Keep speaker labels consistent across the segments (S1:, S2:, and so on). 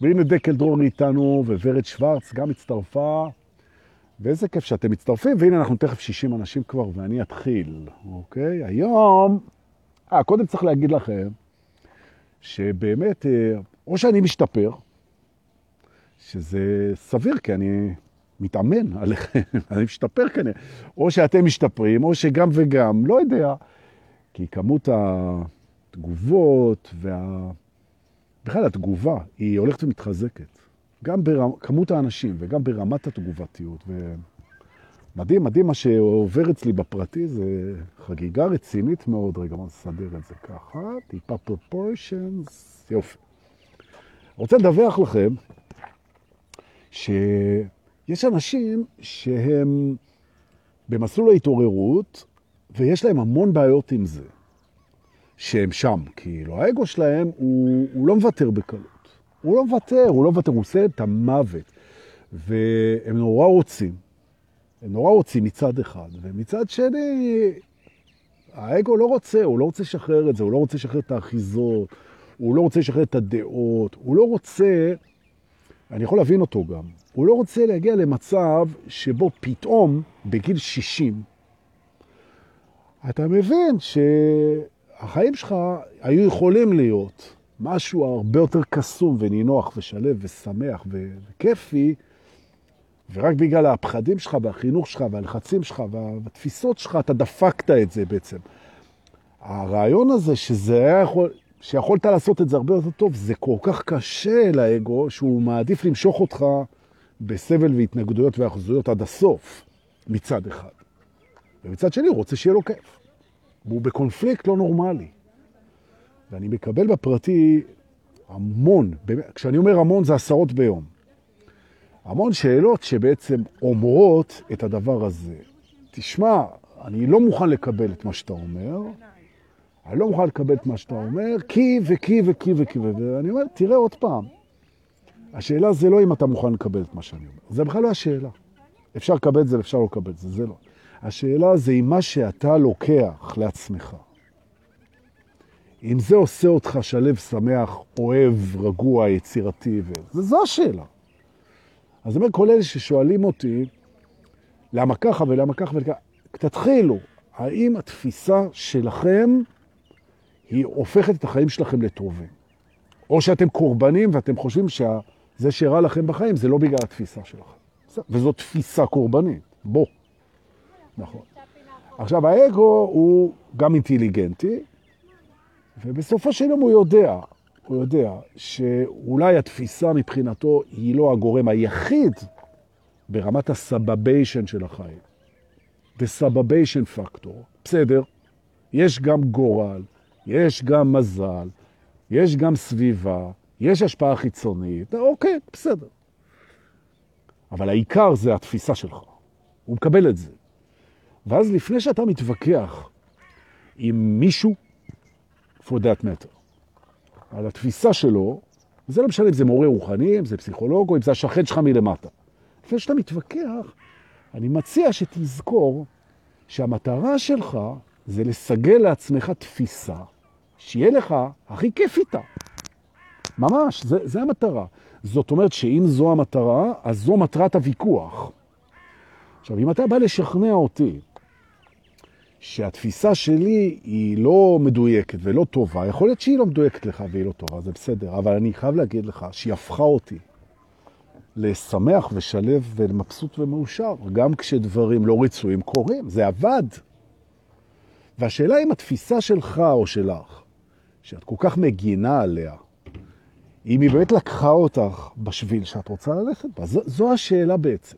S1: והנה דקל דרור איתנו, וורד שוורץ גם הצטרפה. ואיזה כיף שאתם מצטרפים, והנה אנחנו תכף 60 אנשים כבר, ואני אתחיל, אוקיי? היום, אה, קודם צריך להגיד לכם, שבאמת, אה, או שאני משתפר, שזה סביר, כי אני מתאמן עליכם, אני משתפר כנראה, או שאתם משתפרים, או שגם וגם, לא יודע, כי כמות התגובות וה... בכלל התגובה היא הולכת ומתחזקת. גם בכמות האנשים וגם ברמת התגובתיות. ומדהים, מדהים מה שעובר אצלי בפרטי, זה חגיגה רצינית מאוד. רגע, בוא נסדר את זה ככה, טיפה פרופורשנס, יופי. רוצה לדווח לכם שיש אנשים שהם במסלול ההתעוררות, ויש להם המון בעיות עם זה, שהם שם. כאילו, האגו שלהם הוא, הוא לא מוותר בקלות. הוא לא מוותר, הוא לא מוותר, הוא עושה את המוות. והם נורא רוצים, הם נורא רוצים מצד אחד, ומצד שני, האגו לא רוצה, הוא לא רוצה לשחרר את זה, הוא לא רוצה לשחרר את האחיזות, הוא לא רוצה לשחרר את הדעות, הוא לא רוצה, אני יכול להבין אותו גם, הוא לא רוצה להגיע למצב שבו פתאום, בגיל 60, אתה מבין שהחיים שלך היו יכולים להיות משהו הרבה יותר קסום ונינוח ושלב ושמח וכיפי, ורק בגלל הפחדים שלך והחינוך שלך והלחצים שלך והתפיסות שלך, אתה דפקת את זה בעצם. הרעיון הזה שזה היה יכול, שיכולת לעשות את זה הרבה יותר טוב, זה כל כך קשה לאגו, שהוא מעדיף למשוך אותך בסבל והתנגדויות ואחזויות עד הסוף, מצד אחד. ומצד שני, הוא רוצה שיהיה לו כיף. והוא בקונפליקט לא נורמלי. ואני מקבל בפרטי המון, כשאני אומר המון זה עשרות ביום, המון שאלות שבעצם אומרות את הדבר הזה. תשמע, אני לא מוכן לקבל את מה שאתה אומר, אני לא מוכן לקבל את מה שאתה אומר, כי וכי וכי וכי, ואני אומר, תראה עוד פעם, השאלה זה לא אם אתה מוכן לקבל את מה שאני אומר, זה בכלל לא השאלה. אפשר לקבל את זה ואפשר לא לקבל את זה, זה לא. השאלה זה אם מה שאתה לוקח לעצמך, אם זה עושה אותך שלב, שמח, אוהב, רגוע, יצירתי, ו... זו השאלה. אז אומר, כל אלה ששואלים אותי, למה ככה ולמה ככה ולמה ככה, תתחילו, האם התפיסה שלכם היא הופכת את החיים שלכם לטובים? או שאתם קורבנים ואתם חושבים שזה שהרע לכם בחיים זה לא בגלל התפיסה שלכם. וזו תפיסה קורבנית, בוא. נכון. עכשיו, האגו הוא גם אינטליגנטי, ובסופו של יום הוא יודע, הוא יודע שאולי התפיסה מבחינתו היא לא הגורם היחיד ברמת הסבביישן של החיים. The subabation factor. בסדר, יש גם גורל, יש גם מזל, יש גם סביבה, יש השפעה חיצונית, אוקיי, בסדר. אבל העיקר זה התפיסה שלך. הוא מקבל את זה. ואז לפני שאתה מתווכח עם מישהו for that matter. על התפיסה שלו, וזה לא משנה אם זה מורה רוחני, אם זה פסיכולוג, או אם זה השכן שלך מלמטה. לפני שאתה מתווכח, אני מציע שתזכור שהמטרה שלך זה לסגל לעצמך תפיסה, שיהיה לך הכי כיף איתה. ממש, זה, זה המטרה. זאת אומרת שאם זו המטרה, אז זו מטרת הוויכוח. עכשיו, אם אתה בא לשכנע אותי שהתפיסה שלי היא לא מדויקת ולא טובה, יכול להיות שהיא לא מדויקת לך והיא לא טובה, זה בסדר, אבל אני חייב להגיד לך שהיא הפכה אותי לשמח ושלב ומבסוט ומאושר, גם כשדברים לא רצויים קורים, זה עבד. והשאלה אם התפיסה שלך או שלך, שאת כל כך מגינה עליה, אם היא באמת לקחה אותך בשביל שאת רוצה ללכת בה, זו, זו השאלה בעצם.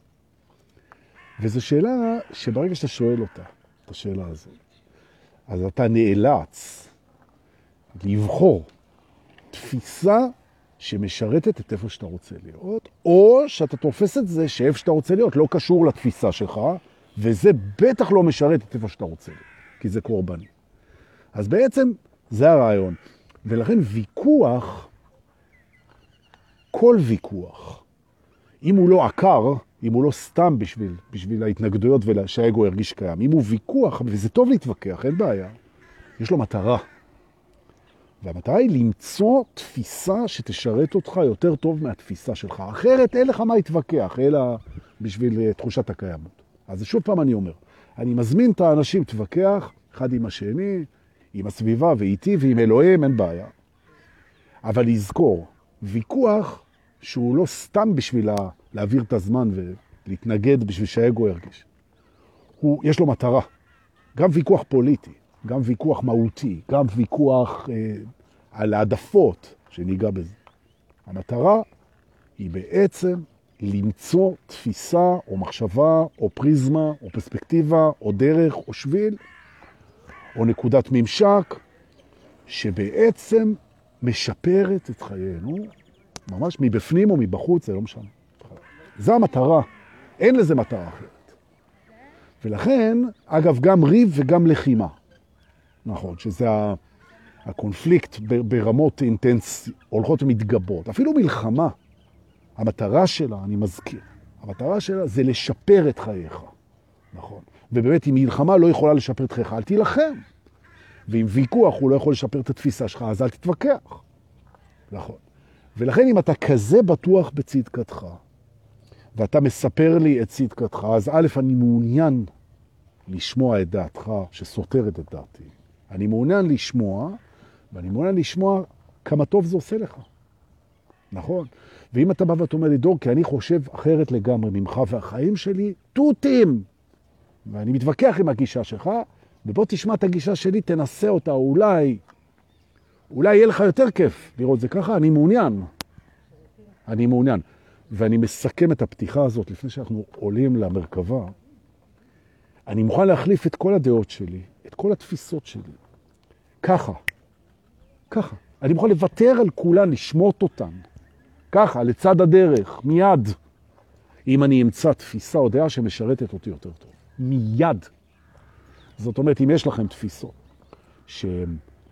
S1: וזו שאלה שברגע שאתה שואל אותה, השאלה הזאת. אז אתה נאלץ לבחור תפיסה שמשרתת את איפה שאתה רוצה להיות, או שאתה תופס את זה שאיפה שאתה רוצה להיות לא קשור לתפיסה שלך, וזה בטח לא משרת את איפה שאתה רוצה להיות, כי זה קורבני. אז בעצם זה הרעיון. ולכן ויכוח, כל ויכוח, אם הוא לא עקר, אם הוא לא סתם בשביל, בשביל ההתנגדויות שהאגו ירגיש קיים, אם הוא ויכוח, וזה טוב להתווכח, אין בעיה, יש לו מטרה. והמטרה היא למצוא תפיסה שתשרת אותך יותר טוב מהתפיסה שלך. אחרת אין לך מה להתווכח, אלא בשביל אה, תחושת הקיימות. אז שוב פעם אני אומר, אני מזמין את האנשים, תווכח אחד עם השני, עם הסביבה ואיתי ועם אלוהים, אין בעיה. אבל לזכור, ויכוח שהוא לא סתם בשביל להעביר את הזמן ולהתנגד בשביל שהאגו ירגיש. הוא, יש לו מטרה. גם ויכוח פוליטי, גם ויכוח מהותי, גם ויכוח אה, על העדפות, שניגע בזה. המטרה היא בעצם למצוא תפיסה או מחשבה או פריזמה או פרספקטיבה או דרך או שביל או נקודת ממשק שבעצם משפרת את חיינו, ממש מבפנים או מבחוץ, זה לא משנה. זו המטרה, אין לזה מטרה אחרת. ולכן, אגב, גם ריב וגם לחימה. נכון, שזה הקונפליקט ברמות אינטנס הולכות ומתגברות. אפילו מלחמה, המטרה שלה, אני מזכיר, המטרה שלה זה לשפר את חייך. נכון. ובאמת, אם מלחמה לא יכולה לשפר את חייך, אל תילחם. ואם ויכוח הוא לא יכול לשפר את התפיסה שלך, אז אל תתווכח. נכון. ולכן אם אתה כזה בטוח בצדקתך, ואתה מספר לי את צדקתך, אז א', אני מעוניין לשמוע את דעתך שסותרת את דעתי. אני מעוניין לשמוע, ואני מעוניין לשמוע כמה טוב זה עושה לך. נכון? ואם אתה בא ואתה אומר לי, דור, כי אני חושב אחרת לגמרי ממך והחיים שלי, תותים. ואני מתווכח עם הגישה שלך, ובוא תשמע את הגישה שלי, תנסה אותה, אולי, אולי יהיה לך יותר כיף לראות זה ככה, אני מעוניין. אני מעוניין. ואני מסכם את הפתיחה הזאת לפני שאנחנו עולים למרכבה. אני מוכן להחליף את כל הדעות שלי, את כל התפיסות שלי. ככה, ככה. אני מוכן לוותר על כולן, לשמוט אותן. ככה, לצד הדרך, מיד. אם אני אמצא תפיסה או דעה שמשרתת אותי יותר טוב. מיד. זאת אומרת, אם יש לכם תפיסות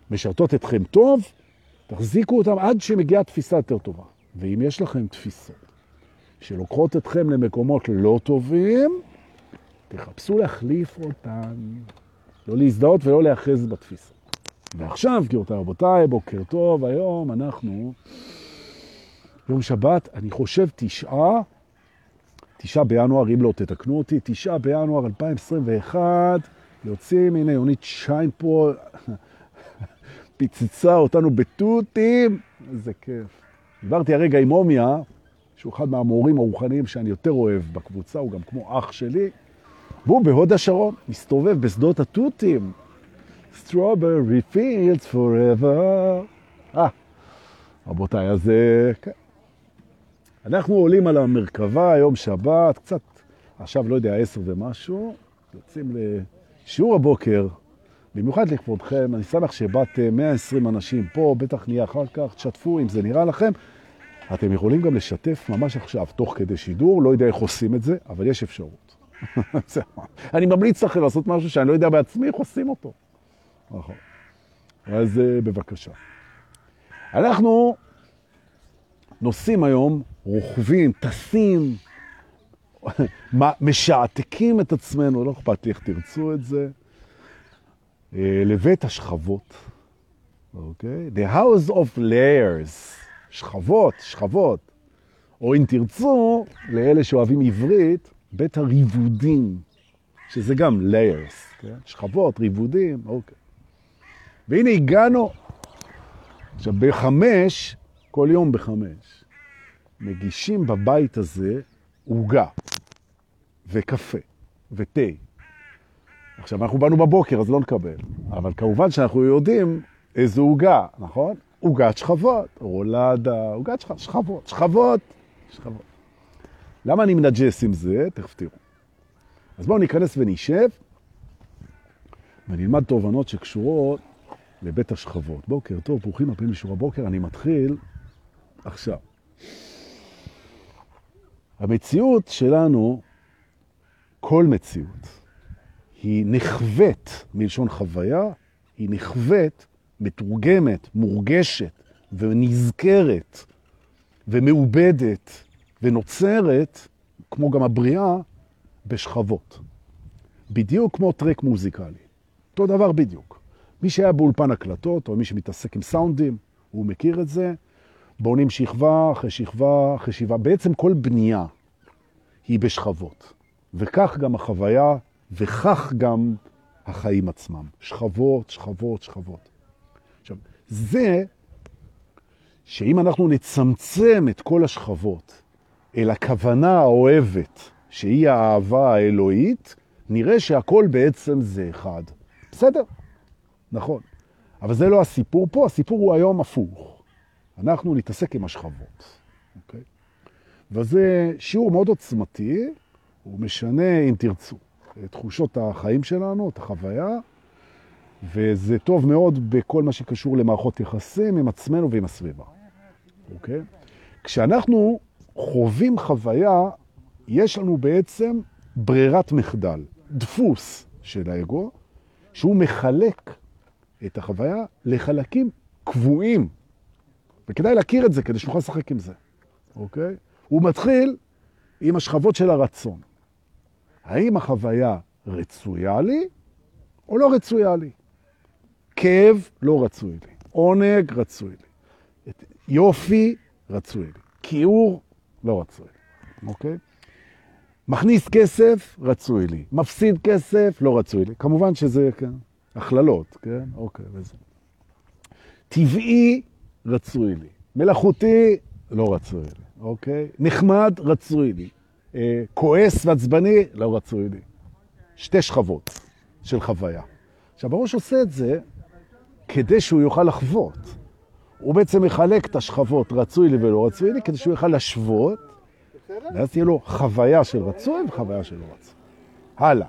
S1: שמשרתות אתכם טוב, תחזיקו אותם עד שמגיעה תפיסה יותר טובה. ואם יש לכם תפיסות שלוקחות אתכם למקומות לא טובים, תחפשו להחליף אותן. לא להזדהות ולא להאחז בתפיסה. ועכשיו, גבירותיי רבותיי, בוקר טוב, היום אנחנו, יום שבת, אני חושב תשעה, תשעה בינואר, אם לא תתקנו אותי, תשעה בינואר 2021, יוצאים, הנה יונית שיין פה, פיצצה אותנו בטוטים, איזה כיף. דיברתי הרגע עם אומיה, שהוא אחד מהמורים הרוחניים שאני יותר אוהב בקבוצה, הוא גם כמו אח שלי, והוא בהוד השרון, מסתובב בשדות התותים. Strawberry fields forever. אה, רבותיי, אז אה, כן. אנחנו עולים על המרכבה, יום שבת, קצת, עכשיו לא יודע, עשר ומשהו, יוצאים לשיעור הבוקר, במיוחד לכבודכם, אני שמח שבאתם 120 אנשים פה, בטח נהיה אחר כך, תשתפו אם זה נראה לכם. אתם יכולים גם לשתף ממש עכשיו, תוך כדי שידור, לא יודע איך עושים את זה, אבל יש אפשרות. אני ממליץ לכם לעשות משהו שאני לא יודע בעצמי איך עושים אותו. נכון. אז אה, בבקשה. אנחנו נוסעים היום, רוכבים, טסים, משעתקים את עצמנו, לא אכפת לי איך תרצו את זה, אה, לבית השכבות, אוקיי? The House of Layers, שכבות, שכבות. או אם תרצו, לאלה שאוהבים עברית, בית הריבודים, שזה גם layers, כן? שכבות, ריבודים, אוקיי. והנה הגענו, עכשיו בחמש, כל יום בחמש, מגישים בבית הזה עוגה וקפה ותה. עכשיו, אנחנו באנו בבוקר, אז לא נקבל. אבל כמובן שאנחנו יודעים איזו עוגה, נכון? עוגת שכבות, רולדה, עוגת שכבות, שכבות, שכבות, שכבות. למה אני מנג'ס עם זה? תכף תראו. אז בואו ניכנס ונשב ונלמד תובנות שקשורות לבית השכבות. בוקר טוב, ברוכים הבאים לשיעור הבוקר, אני מתחיל עכשיו. המציאות שלנו, כל מציאות, היא נחווית מלשון חוויה, היא נחווית, מתורגמת, מורגשת ונזכרת ומעובדת ונוצרת, כמו גם הבריאה, בשכבות. בדיוק כמו טרק מוזיקלי. אותו דבר בדיוק. מי שהיה באולפן הקלטות, או מי שמתעסק עם סאונדים, הוא מכיר את זה. בונים שכבה אחרי שכבה אחרי שכבה. בעצם כל בנייה היא בשכבות. וכך גם החוויה, וכך גם החיים עצמם. שכבות, שכבות, שכבות. עכשיו, זה שאם אנחנו נצמצם את כל השכבות אל הכוונה האוהבת, שהיא האהבה האלוהית, נראה שהכל בעצם זה אחד. בסדר, נכון. אבל זה לא הסיפור פה, הסיפור הוא היום הפוך. אנחנו נתעסק עם השכבות, אוקיי? וזה שיעור מאוד עוצמתי, הוא משנה, אם תרצו, תחושות החיים שלנו, את החוויה, וזה טוב מאוד בכל מה שקשור למערכות יחסים עם עצמנו ועם הסביבה, אוקיי? כשאנחנו חווים חוויה, יש לנו בעצם ברירת מחדל, דפוס של האגו, שהוא מחלק את החוויה לחלקים קבועים. וכדאי להכיר את זה כדי שנוכל לשחק עם זה, אוקיי? הוא מתחיל עם השכבות של הרצון. האם החוויה רצויה לי או לא רצויה לי? כאב לא רצוי לי, עונג רצוי לי, יופי רצוי לי, כיעור לא רצוי לי, אוקיי? מכניס כסף, רצוי לי. מפסיד כסף, לא רצוי לי. כמובן שזה, כן, הכללות, כן? אוקיי, וזה. טבעי, רצוי לי. מלאכותי, לא רצוי לי, אוקיי? נחמד, רצוי לי. אה, כועס ועצבני, לא רצוי לי. שתי שכבות של חוויה. עכשיו, הראש עושה את זה כדי שהוא יוכל לחוות. הוא בעצם מחלק את השכבות רצוי לי ולא רצוי לי, כדי שהוא יוכל לשוות ואז תהיה לו חוויה של רצוי וחוויה של לא רצוי. הלאה.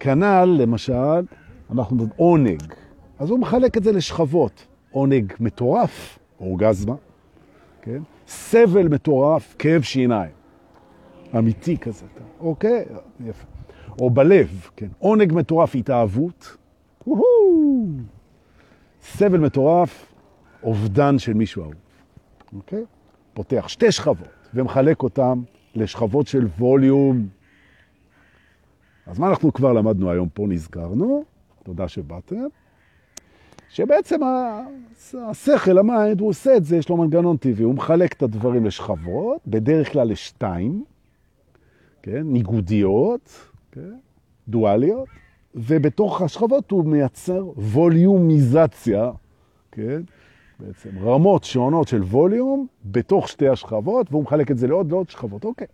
S1: כנ"ל, למשל, אנחנו עונג. אז הוא מחלק את זה לשכבות. עונג מטורף, אורגזמה, כן? סבל מטורף, כאב שיניים. אמיתי כזה, אוקיי? יפה. או בלב, כן? עונג מטורף, התאהבות. סבל מטורף, אובדן של מישהו אהוב. אוקיי? פותח שתי שכבות ומחלק אותם לשכבות של ווליום. אז מה אנחנו כבר למדנו היום פה? נזכרנו, תודה שבאתם, שבעצם השכל, ה mind, הוא עושה את זה, יש לו מנגנון טבעי, הוא מחלק את הדברים לשכבות, בדרך כלל לשתיים, כן? ניגודיות, כן? דואליות, ובתוך השכבות הוא מייצר volume-יזציה, כן? בעצם רמות שונות של volume בתוך שתי השכבות, והוא מחלק את זה לעוד ועוד שכבות. אוקיי,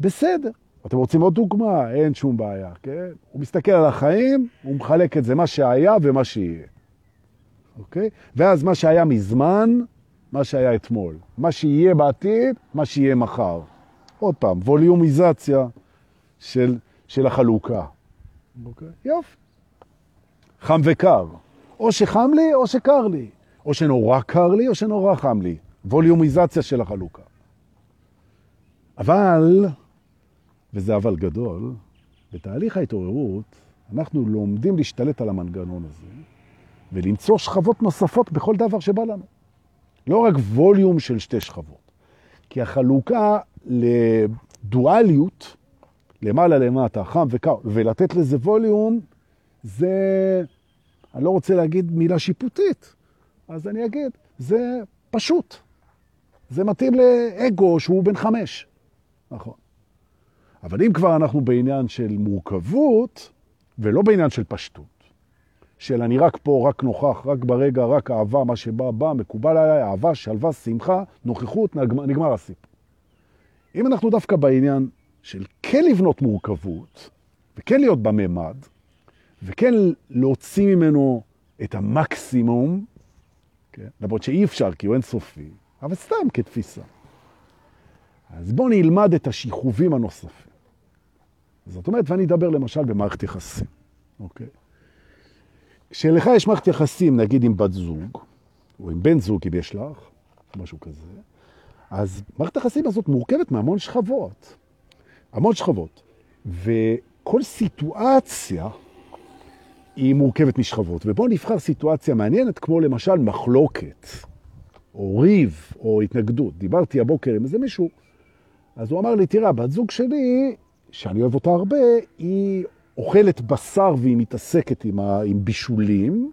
S1: בסדר. אתם רוצים עוד דוגמה? אין שום בעיה, כן? הוא מסתכל על החיים, הוא מחלק את זה, מה שהיה ומה שיהיה. אוקיי? ואז מה שהיה מזמן, מה שהיה אתמול. מה שיהיה בעתיד, מה שיהיה מחר. עוד פעם, ווליומיזציה של, של החלוקה. אוקיי? יופי. חם וקר. או שחם לי או שקר לי. או שנורא קר לי או שנורא חם לי. ווליומיזציה של החלוקה. אבל, וזה אבל גדול, בתהליך ההתעוררות אנחנו לומדים להשתלט על המנגנון הזה ולמצוא שכבות נוספות בכל דבר שבא לנו. לא רק ווליום של שתי שכבות. כי החלוקה לדואליות, למעלה למטה, חם וקר, ולתת לזה ווליום, זה, אני לא רוצה להגיד מילה שיפוטית, אז אני אגיד, זה פשוט. זה מתאים לאגו שהוא בן חמש. נכון. אבל אם כבר אנחנו בעניין של מורכבות, ולא בעניין של פשטות, של אני רק פה, רק נוכח, רק ברגע, רק אהבה, מה שבא, בא, מקובל עליי, אהבה, שלווה, שמחה, נוכחות, נגמר, נגמר הסיפור. אם אנחנו דווקא בעניין של כן לבנות מורכבות, וכן להיות בממד, וכן להוציא ממנו את המקסימום, כן? למרות שאי אפשר, כי הוא אינסופי, אבל סתם כתפיסה. אז בואו נלמד את השכרובים הנוספים. זאת אומרת, ואני אדבר למשל במערכת יחסים, אוקיי? כשלך יש מערכת יחסים, נגיד עם בת זוג, או עם בן זוג, אם יש לך, משהו כזה, אז מערכת היחסים הזאת מורכבת מהמון שכבות. המון שכבות. וכל סיטואציה היא מורכבת משכבות. ובואו נבחר סיטואציה מעניינת, כמו למשל מחלוקת, או ריב, או התנגדות. דיברתי הבוקר עם איזה מישהו, אז הוא אמר לי, תראה, בת זוג שלי, שאני אוהב אותה הרבה, היא אוכלת בשר והיא מתעסקת עם, ה, עם בישולים,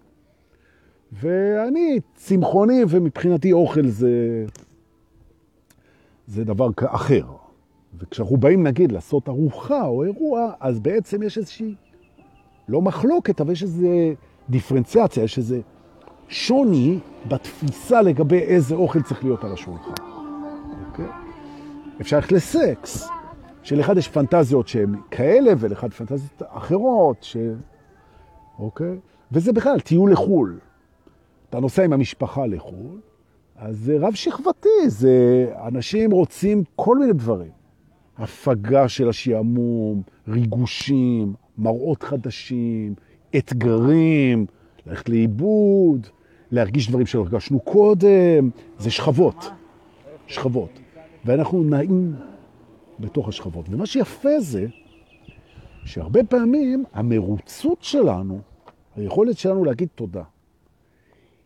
S1: ואני צמחוני, ומבחינתי אוכל זה, זה דבר אחר. וכשאנחנו באים, נגיד, לעשות ארוחה או אירוע, אז בעצם יש איזושהי, לא מחלוקת, אבל יש איזו דיפרנציאציה, יש איזה שוני בתפיסה לגבי איזה אוכל צריך להיות על השולחן. אוקיי? אפשר ללכת לסקס, שלאחד יש פנטזיות שהן כאלה, ולאחד פנטזיות אחרות, ש... אוקיי? וזה בכלל, טיול לחו"ל. אתה נוסע עם המשפחה לחו"ל, אז זה רב שכבתי, זה אנשים רוצים כל מיני דברים. הפגה של השעמום, ריגושים, מראות חדשים, אתגרים, ללכת לאיבוד, להרגיש דברים שלא הרגשנו קודם, זה שכבות, שכבות. ואנחנו נעים בתוך השכבות. ומה שיפה זה שהרבה פעמים המרוצות שלנו, היכולת שלנו להגיד תודה,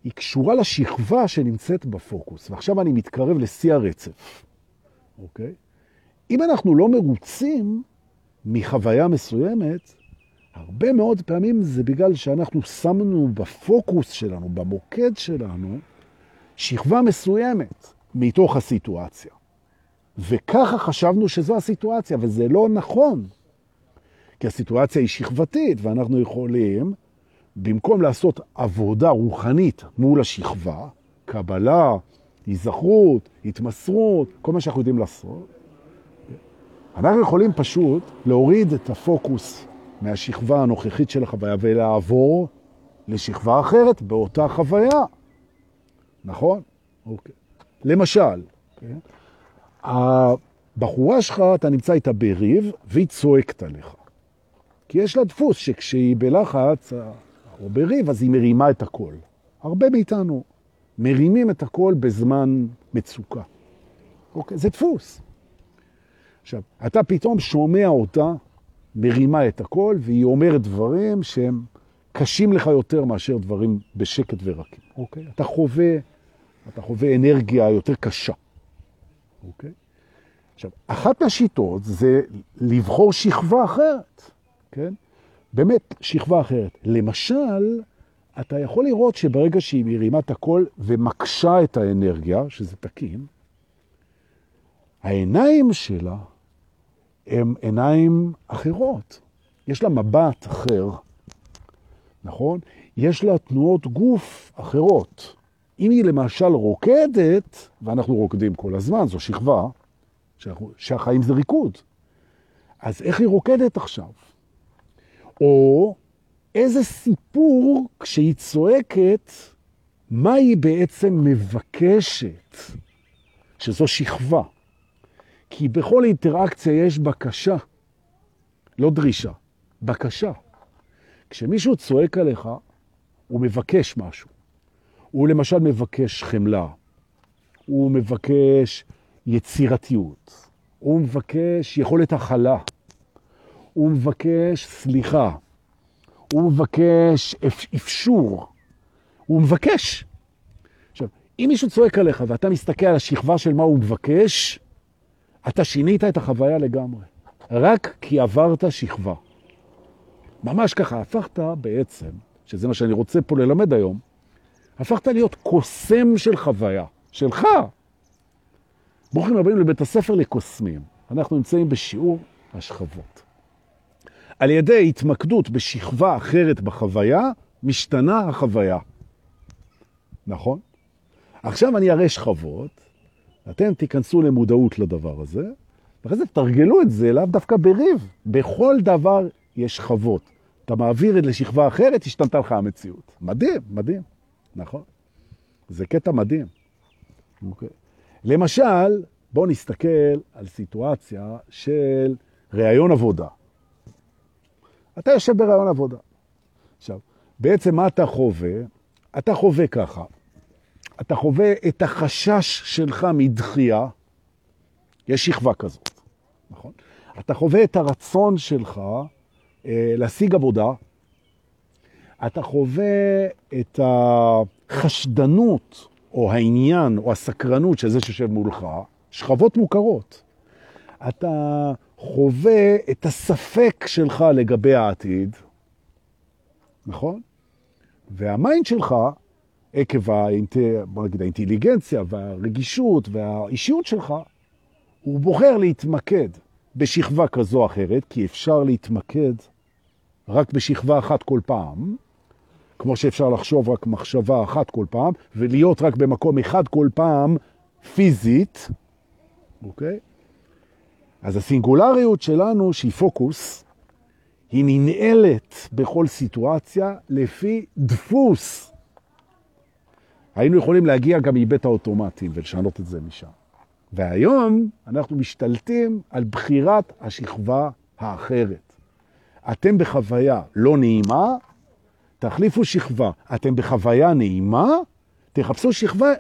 S1: היא קשורה לשכבה שנמצאת בפוקוס. ועכשיו אני מתקרב לשיא הרצף, אוקיי? אם אנחנו לא מרוצים מחוויה מסוימת, הרבה מאוד פעמים זה בגלל שאנחנו שמנו בפוקוס שלנו, במוקד שלנו, שכבה מסוימת מתוך הסיטואציה. וככה חשבנו שזו הסיטואציה, וזה לא נכון. כי הסיטואציה היא שכבתית, ואנחנו יכולים, במקום לעשות עבודה רוחנית מול השכבה, קבלה, היזכרות, התמסרות, כל מה שאנחנו יודעים לעשות, אנחנו יכולים פשוט להוריד את הפוקוס מהשכבה הנוכחית של החוויה ולעבור לשכבה אחרת באותה חוויה. נכון? אוקיי. למשל? הבחורה שלך, אתה נמצא איתה בריב, והיא צועקת עליך. כי יש לה דפוס שכשהיא בלחץ או בריב, אז היא מרימה את הכל. הרבה מאיתנו מרימים את הכל בזמן מצוקה. אוקיי? זה דפוס. עכשיו, אתה פתאום שומע אותה מרימה את הכל, והיא אומרת דברים שהם קשים לך יותר מאשר דברים בשקט ורקים, אוקיי? אתה חווה, אתה חווה אנרגיה יותר קשה, אוקיי? עכשיו, אחת מהשיטות זה לבחור שכבה אחרת, כן? באמת, שכבה אחרת. למשל, אתה יכול לראות שברגע שהיא מרימה את הכל ומקשה את האנרגיה, שזה תקין, העיניים שלה הן עיניים אחרות. יש לה מבט אחר, נכון? יש לה תנועות גוף אחרות. אם היא למשל רוקדת, ואנחנו רוקדים כל הזמן, זו שכבה, שאנחנו, שהחיים זה ריקוד, אז איך היא רוקדת עכשיו? או איזה סיפור כשהיא צועקת, מה היא בעצם מבקשת, שזו שכבה. כי בכל אינטראקציה יש בקשה, לא דרישה, בקשה. כשמישהו צועק עליך, הוא מבקש משהו. הוא למשל מבקש חמלה, הוא מבקש יצירתיות, הוא מבקש יכולת הכלה, הוא מבקש סליחה, הוא מבקש אפשור, הוא מבקש. עכשיו, אם מישהו צועק עליך ואתה מסתכל על השכבה של מה הוא מבקש, אתה שינית את החוויה לגמרי. רק כי עברת שכבה. ממש ככה, הפכת בעצם, שזה מה שאני רוצה פה ללמד היום, הפכת להיות קוסם של חוויה, שלך. ברוכים הבאים לבית הספר לקוסמים. אנחנו נמצאים בשיעור השכבות. על ידי התמקדות בשכבה אחרת בחוויה, משתנה החוויה. נכון? עכשיו אני אראה שכבות, אתם תיכנסו למודעות לדבר הזה, ואחרי זה תרגלו את זה לאו דווקא בריב. בכל דבר יש שכבות. אתה מעביר את לשכבה אחרת, השתנתה לך המציאות. מדהים, מדהים, נכון? זה קטע מדהים. Okay. אוקיי. למשל, בואו נסתכל על סיטואציה של ראיון עבודה. אתה יושב בראיון עבודה. עכשיו, בעצם מה אתה חווה? אתה חווה ככה. אתה חווה את החשש שלך מדחייה, יש שכבה כזאת, נכון? אתה חווה את הרצון שלך אה, להשיג עבודה, אתה חווה את החשדנות או העניין או הסקרנות של זה שיושב מולך, שכבות מוכרות. אתה חווה את הספק שלך לגבי העתיד, נכון? והמיינד שלך, עקב האינט... בוא נגיד, האינטליגנציה והרגישות והאישיות שלך, הוא בוחר להתמקד בשכבה כזו או אחרת, כי אפשר להתמקד רק בשכבה אחת כל פעם, כמו שאפשר לחשוב רק מחשבה אחת כל פעם, ולהיות רק במקום אחד כל פעם פיזית, אוקיי? אז הסינגולריות שלנו, שהיא פוקוס, היא ננעלת בכל סיטואציה לפי דפוס. היינו יכולים להגיע גם מבית האוטומטים ולשנות את זה משם. והיום אנחנו משתלטים על בחירת השכבה האחרת. אתם בחוויה לא נעימה, תחליפו שכבה. אתם בחוויה נעימה, תחפשו שכבה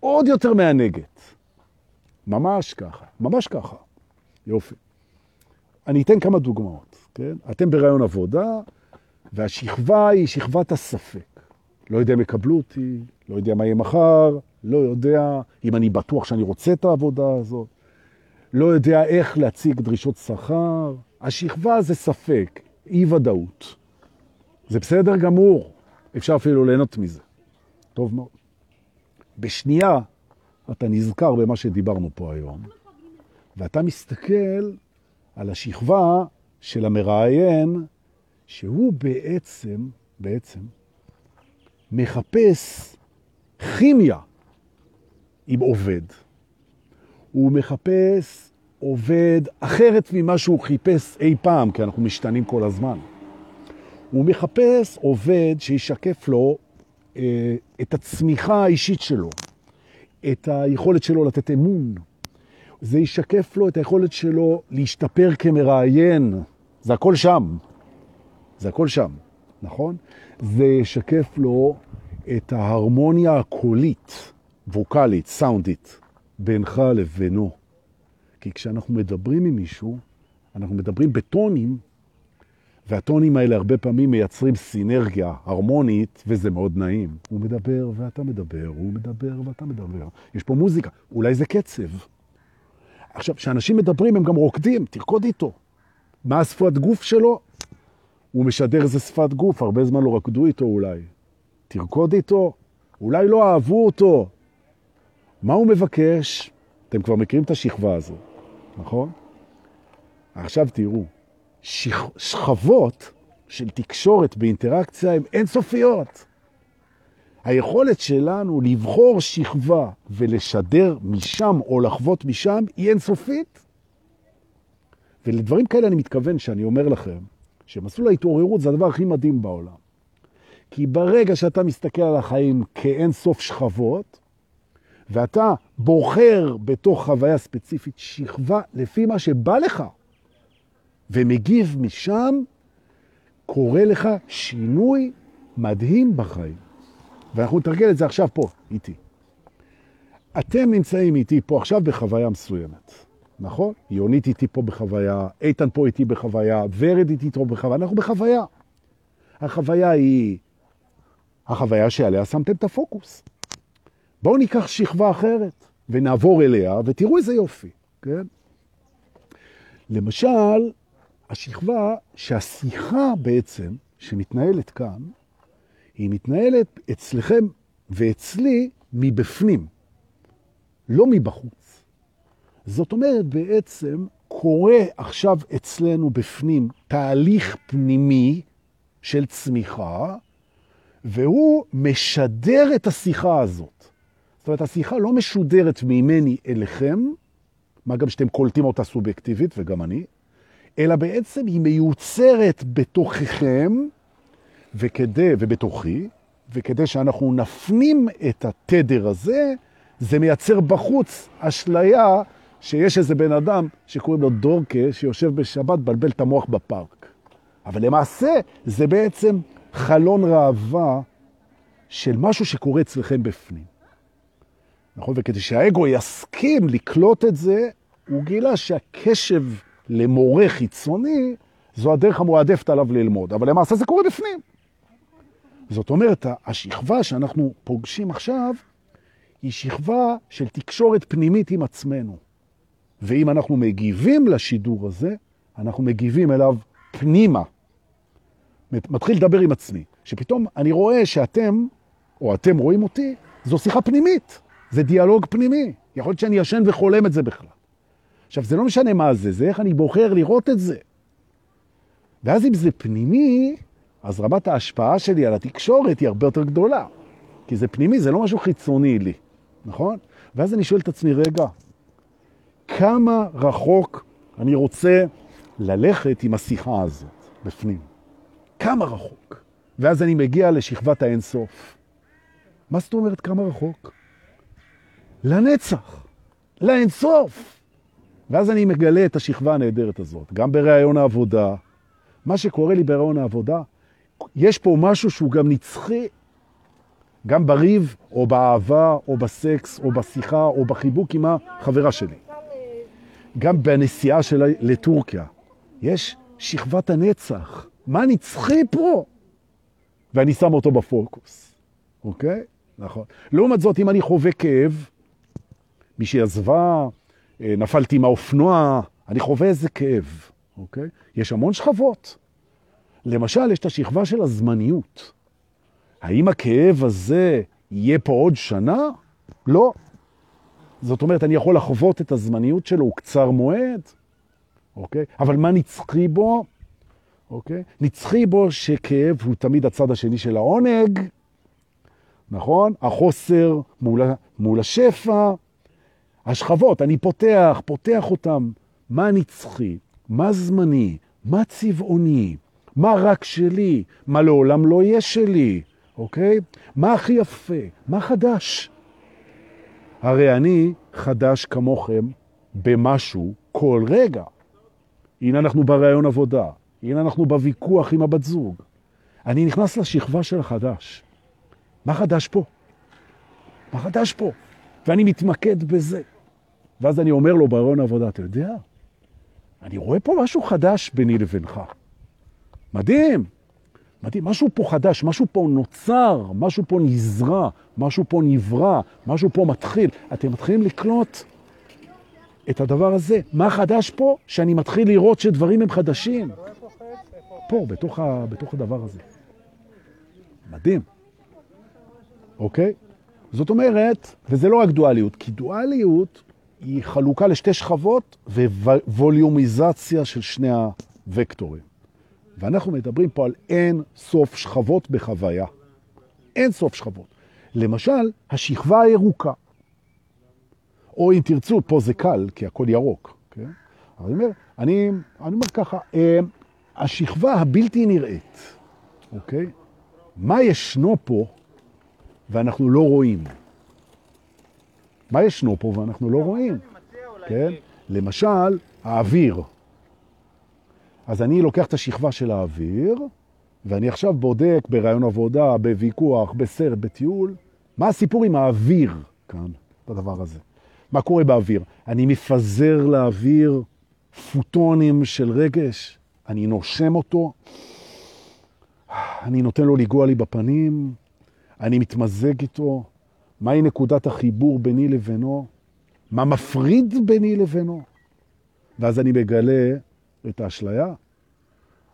S1: עוד יותר מענגת. ממש ככה, ממש ככה. יופי. אני אתן כמה דוגמאות, כן? אתם ברעיון עבודה, והשכבה היא שכבת הספק. לא יודע אם יקבלו אותי, לא יודע מה יהיה מחר, לא יודע אם אני בטוח שאני רוצה את העבודה הזאת, לא יודע איך להציג דרישות שכר. השכבה זה ספק, אי ודאות. זה בסדר גמור, אפשר אפילו ליהנות מזה. טוב מאוד. בשנייה אתה נזכר במה שדיברנו פה היום, ואתה מסתכל על השכבה של המראיין, שהוא בעצם, בעצם, מחפש כימיה עם עובד. הוא מחפש עובד אחרת ממה שהוא חיפש אי פעם, כי אנחנו משתנים כל הזמן. הוא מחפש עובד שישקף לו אה, את הצמיחה האישית שלו, את היכולת שלו לתת אמון. זה ישקף לו את היכולת שלו להשתפר כמראיין. זה הכל שם. זה הכל שם, נכון? זה ישקף לו את ההרמוניה הקולית, ווקלית, סאונדית, בינך לבינו. כי כשאנחנו מדברים עם מישהו, אנחנו מדברים בטונים, והטונים האלה הרבה פעמים מייצרים סינרגיה הרמונית, וזה מאוד נעים. הוא מדבר ואתה מדבר, הוא מדבר ואתה מדבר. יש פה מוזיקה, אולי זה קצב. עכשיו, כשאנשים מדברים הם גם רוקדים, תרקוד איתו. מה השפת גוף שלו? הוא משדר איזה שפת גוף, הרבה זמן לא רקדו איתו אולי. תרקוד איתו, אולי לא אהבו אותו. מה הוא מבקש? אתם כבר מכירים את השכבה הזו, נכון? עכשיו תראו, שכ... שכבות של תקשורת באינטראקציה הן אינסופיות. היכולת שלנו לבחור שכבה ולשדר משם או לחוות משם היא אינסופית. ולדברים כאלה אני מתכוון שאני אומר לכם, שמסלול ההתעוררות זה הדבר הכי מדהים בעולם. כי ברגע שאתה מסתכל על החיים כאין סוף שכבות, ואתה בוחר בתוך חוויה ספציפית שכבה לפי מה שבא לך, ומגיב משם, קורה לך שינוי מדהים בחיים. ואנחנו נתרגל את זה עכשיו פה, איתי. אתם נמצאים איתי פה עכשיו בחוויה מסוימת, נכון? יונית איתי פה בחוויה, איתן פה איתי בחוויה, ורד איתי פה בחוויה, אנחנו בחוויה. החוויה היא החוויה שעליה שמתם את הפוקוס. בואו ניקח שכבה אחרת ונעבור אליה, ותראו איזה יופי, כן? למשל, השכבה שהשיחה בעצם שמתנהלת כאן, היא מתנהלת אצלכם ואצלי מבפנים, לא מבחוץ. זאת אומרת, בעצם קורה עכשיו אצלנו בפנים תהליך פנימי של צמיחה, והוא משדר את השיחה הזאת. זאת אומרת, השיחה לא משודרת ממני אליכם, מה גם שאתם קולטים אותה סובייקטיבית, וגם אני, אלא בעצם היא מיוצרת בתוככם וכדי, ובתוכי, וכדי שאנחנו נפנים את התדר הזה, זה מייצר בחוץ אשליה שיש איזה בן אדם שקוראים לו דורקה, שיושב בשבת, בלבל את המוח בפארק. אבל למעשה זה בעצם חלון ראווה של משהו שקורה אצלכם בפנים. נכון? וכדי שהאגו יסכים לקלוט את זה, הוא גילה שהקשב למורה חיצוני זו הדרך המועדפת עליו ללמוד, אבל למעשה זה קורה בפנים. זאת אומרת, השכבה שאנחנו פוגשים עכשיו היא שכבה של תקשורת פנימית עם עצמנו. ואם אנחנו מגיבים לשידור הזה, אנחנו מגיבים אליו פנימה. מתחיל לדבר עם עצמי, שפתאום אני רואה שאתם, או אתם רואים אותי, זו שיחה פנימית, זה דיאלוג פנימי. יכול להיות שאני ישן וחולם את זה בכלל. עכשיו, זה לא משנה מה זה, זה איך אני בוחר לראות את זה. ואז אם זה פנימי, אז רמת ההשפעה שלי על התקשורת היא הרבה יותר גדולה. כי זה פנימי, זה לא משהו חיצוני לי, נכון? ואז אני שואל את עצמי, רגע, כמה רחוק אני רוצה ללכת עם השיחה הזאת בפנים? כמה רחוק? ואז אני מגיע לשכבת האינסוף. מה זאת אומרת כמה רחוק? לנצח, לאינסוף. ואז אני מגלה את השכבה הנהדרת הזאת, גם בראיון העבודה. מה שקורה לי בראיון העבודה, יש פה משהו שהוא גם נצחי, גם בריב, או באהבה, או בסקס, או בשיחה, או בחיבוק עם החברה שלי. גם בנסיעה שלה לטורקיה. יש שכבת הנצח. מה נצחי פה? ואני שם אותו בפוקוס, אוקיי? נכון. לעומת זאת, אם אני חווה כאב, מישהי עזבה, אה, נפלתי עם האופנוע, אני חווה איזה כאב, אוקיי? יש המון שכבות. למשל, יש את השכבה של הזמניות. האם הכאב הזה יהיה פה עוד שנה? לא. זאת אומרת, אני יכול לחוות את הזמניות שלו, הוא קצר מועד, אוקיי? אבל מה נצחי בו? אוקיי? נצחי בו שכאב הוא תמיד הצד השני של העונג, נכון? החוסר מול, מול השפע, השכבות, אני פותח, פותח אותם. מה נצחי? מה זמני? מה צבעוני? מה רק שלי? מה לעולם לא יהיה שלי? אוקיי? מה הכי יפה? מה חדש? הרי אני חדש כמוכם במשהו כל רגע. הנה אנחנו ברעיון עבודה, הנה אנחנו בוויכוח עם הבת זוג. אני נכנס לשכבה של החדש. מה חדש פה? מה חדש פה? ואני מתמקד בזה. ואז אני אומר לו ברעיון עבודה, אתה יודע, אני רואה פה משהו חדש ביני לבינך. מדהים, מדהים, משהו פה חדש, משהו פה נוצר, משהו פה נזרע, משהו פה נברא, משהו פה מתחיל. אתם מתחילים לקלוט את הדבר הזה. מה חדש פה? שאני מתחיל לראות שדברים הם חדשים. פה, בתוך, ה, בתוך הדבר הזה. מדהים. אוקיי? זאת אומרת, וזה לא רק דואליות, כי דואליות היא חלוקה לשתי שכבות וווליומיזציה של שני הוקטורים. ואנחנו מדברים פה על אין סוף שכבות בחוויה. אין סוף שכבות. למשל, השכבה הירוקה. או אם תרצו, פה זה קל, כי הכל ירוק. כן? אבל אני אומר, אני, אני אומר ככה, אה, השכבה הבלתי נראית, אוקיי? מה ישנו פה ואנחנו לא רואים? מה ישנו פה ואנחנו לא רואים? כן? למשל, האוויר. אז אני לוקח את השכבה של האוויר, ואני עכשיו בודק ברעיון עבודה, בוויכוח, בסרט, בטיול, מה הסיפור עם האוויר כאן, בדבר הזה. מה קורה באוויר? אני מפזר לאוויר פוטונים של רגש, אני נושם אותו, אני נותן לו לגוע לי בפנים, אני מתמזג איתו, מהי נקודת החיבור ביני לבינו, מה מפריד ביני לבינו. ואז אני מגלה את האשליה.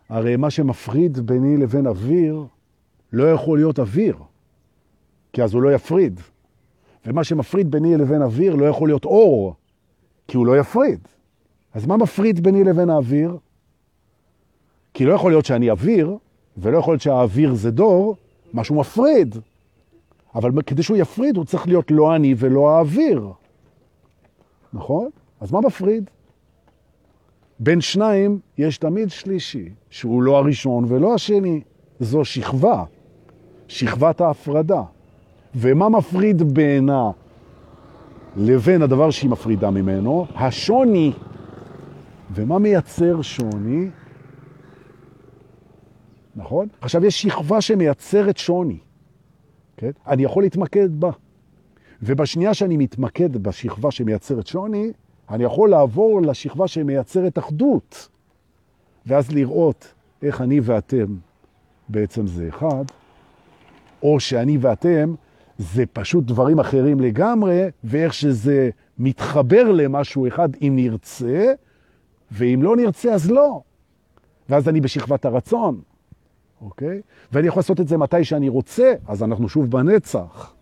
S1: הרי מה שמפריד ביני לבין אוויר לא יכול להיות אוויר, כי אז הוא לא יפריד. ומה שמפריד ביני לבין אוויר לא יכול להיות אור, כי הוא לא יפריד. אז מה מפריד ביני לבין האוויר? כי לא יכול להיות שאני אוויר, ולא יכול להיות שהאוויר זה דור, משהו מפריד. אבל כדי שהוא יפריד, הוא צריך להיות לא אני ולא האוויר. נכון? אז מה מפריד? בין שניים יש תמיד שלישי, שהוא לא הראשון ולא השני. זו שכבה, שכבת ההפרדה. ומה מפריד בינה לבין הדבר שהיא מפרידה ממנו? השוני. ומה מייצר שוני? נכון? עכשיו יש שכבה שמייצרת שוני. כן? אני יכול להתמקד בה. ובשנייה שאני מתמקד בשכבה שמייצרת שוני, אני יכול לעבור לשכבה שמייצרת אחדות, ואז לראות איך אני ואתם בעצם זה אחד, או שאני ואתם זה פשוט דברים אחרים לגמרי, ואיך שזה מתחבר למשהו אחד אם נרצה, ואם לא נרצה אז לא. ואז אני בשכבת הרצון, אוקיי? ואני יכול לעשות את זה מתי שאני רוצה, אז אנחנו שוב בנצח.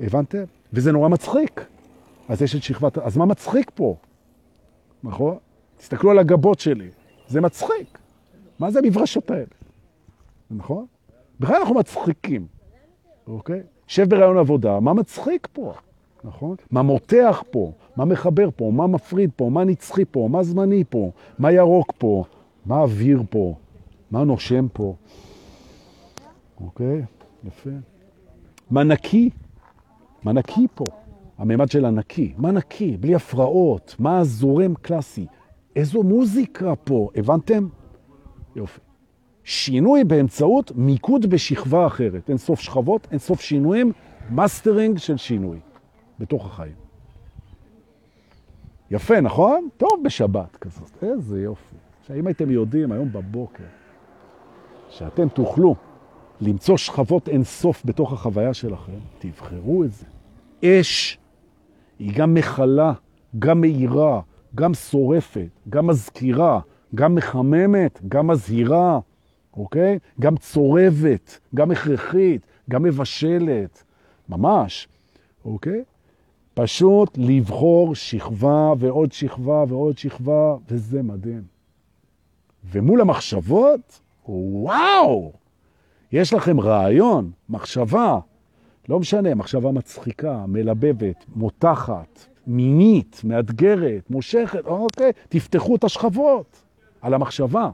S1: הבנתם? וזה נורא מצחיק. אז יש את שכבת... אז מה מצחיק פה? נכון? תסתכלו על הגבות שלי, זה מצחיק. מה זה המברשות האלה? נכון? בכלל אנחנו מצחיקים, אוקיי? שב ברעיון עבודה, מה מצחיק פה? נכון? מה מותח פה? מה מחבר פה? מה מפריד פה? מה נצחי פה? מה זמני פה? מה ירוק פה? מה אוויר פה? מה נושם פה? אוקיי? יפה. מה נקי? מה נקי פה? הממד של הנקי. מה נקי? בלי הפרעות. מה זורם קלאסי? איזו מוזיקה פה, הבנתם? יופי. שינוי באמצעות מיקוד בשכבה אחרת. אין סוף שכבות, אין סוף שינויים, מאסטרינג של שינוי בתוך החיים. יפה, נכון? טוב בשבת כזאת. איזה יופי. עכשיו, אם הייתם יודעים היום בבוקר שאתם תוכלו למצוא שכבות אין סוף בתוך החוויה שלכם, תבחרו את זה. אש היא גם מחלה, גם מהירה, גם שורפת, גם מזכירה, גם מחממת, גם מזהירה, אוקיי? גם צורבת, גם הכרחית, גם מבשלת, ממש, אוקיי? פשוט לבחור שכבה ועוד שכבה ועוד שכבה, וזה מדהים. ומול המחשבות, וואו, יש לכם רעיון, מחשבה, לא משנה, מחשבה מצחיקה, מלבבת, מותחת, מינית, מאתגרת, מושכת, אוקיי, תפתחו את השכבות על המחשבה.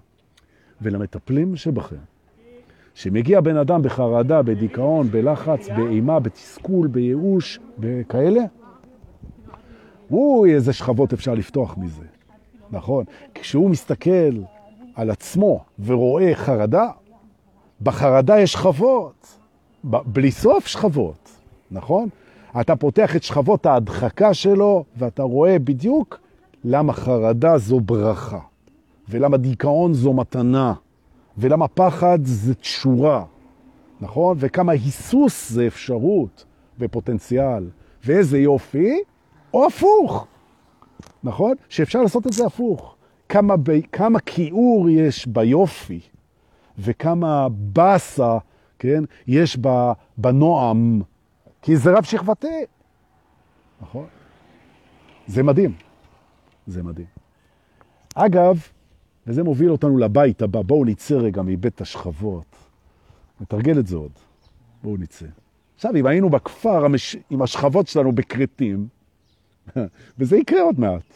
S1: ולמטפלים שבכם, שמגיע בן אדם בחרדה, בדיכאון, בלחץ, באימה, בתסכול, בייאוש, בכאלה, אוי, איזה שכבות אפשר לפתוח מזה, נכון? כשהוא מסתכל על עצמו ורואה חרדה, בחרדה יש שכבות, בלי סוף שכבות, נכון? אתה פותח את שכבות ההדחקה שלו, ואתה רואה בדיוק למה חרדה זו ברכה, ולמה דיכאון זו מתנה, ולמה פחד זה תשורה, נכון? וכמה היסוס זה אפשרות ופוטנציאל, ואיזה יופי, או הפוך, נכון? שאפשר לעשות את זה הפוך. כמה. כמה כיעור יש ביופי, וכמה בסה, כן, יש בנועם, כי זה רב שכבתי. נכון? זה מדהים. זה מדהים. אגב, וזה מוביל אותנו לבית הבא, בואו נצא רגע מבית השכבות. נתרגל את זה עוד. בואו נצא. עכשיו, אם היינו בכפר המש... עם השכבות שלנו בקרטים, וזה יקרה עוד מעט,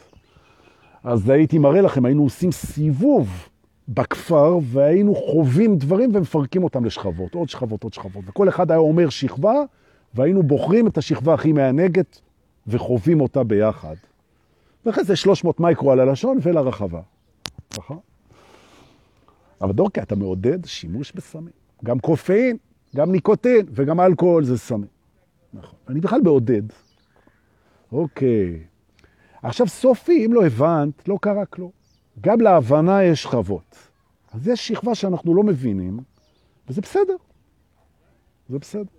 S1: אז הייתי מראה לכם, היינו עושים סיבוב בכפר, והיינו חווים דברים ומפרקים אותם לשכבות, עוד שכבות, עוד שכבות. וכל אחד היה אומר שכבה, והיינו בוחרים את השכבה הכי מענגת וחווים אותה ביחד. ואחרי זה 300 מייקרו על הלשון ולרחבה. נכון? אבל דורקי, אתה מעודד שימוש בסמים. גם קופאין, גם ניקוטין וגם אלכוהול זה סמים. נכון. אני בכלל מעודד. אוקיי. עכשיו סופי, אם לא הבנת, לא קרה כלום. גם להבנה יש שכבות. אז יש שכבה שאנחנו לא מבינים, וזה בסדר. זה בסדר.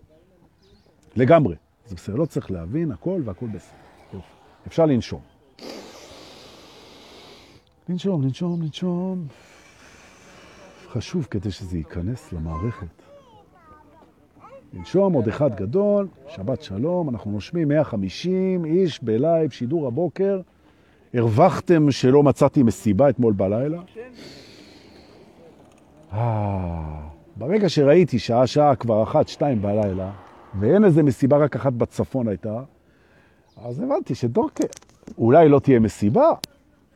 S1: לגמרי. זה בסדר, לא צריך להבין הכל והכל בסדר. אפשר לנשום. לנשום, לנשום, לנשום. חשוב כדי שזה ייכנס למערכת. לנשום עוד אחד גדול, שבת שלום, אנחנו נושמים 150 איש בלייב, שידור הבוקר. הרווחתם שלא מצאתי מסיבה אתמול בלילה? אה, ברגע שראיתי שעה שעה כבר אחת, שתיים בלילה, ואין איזה מסיבה רק אחת בצפון הייתה, אז הבנתי שדורקה, אולי לא תהיה מסיבה,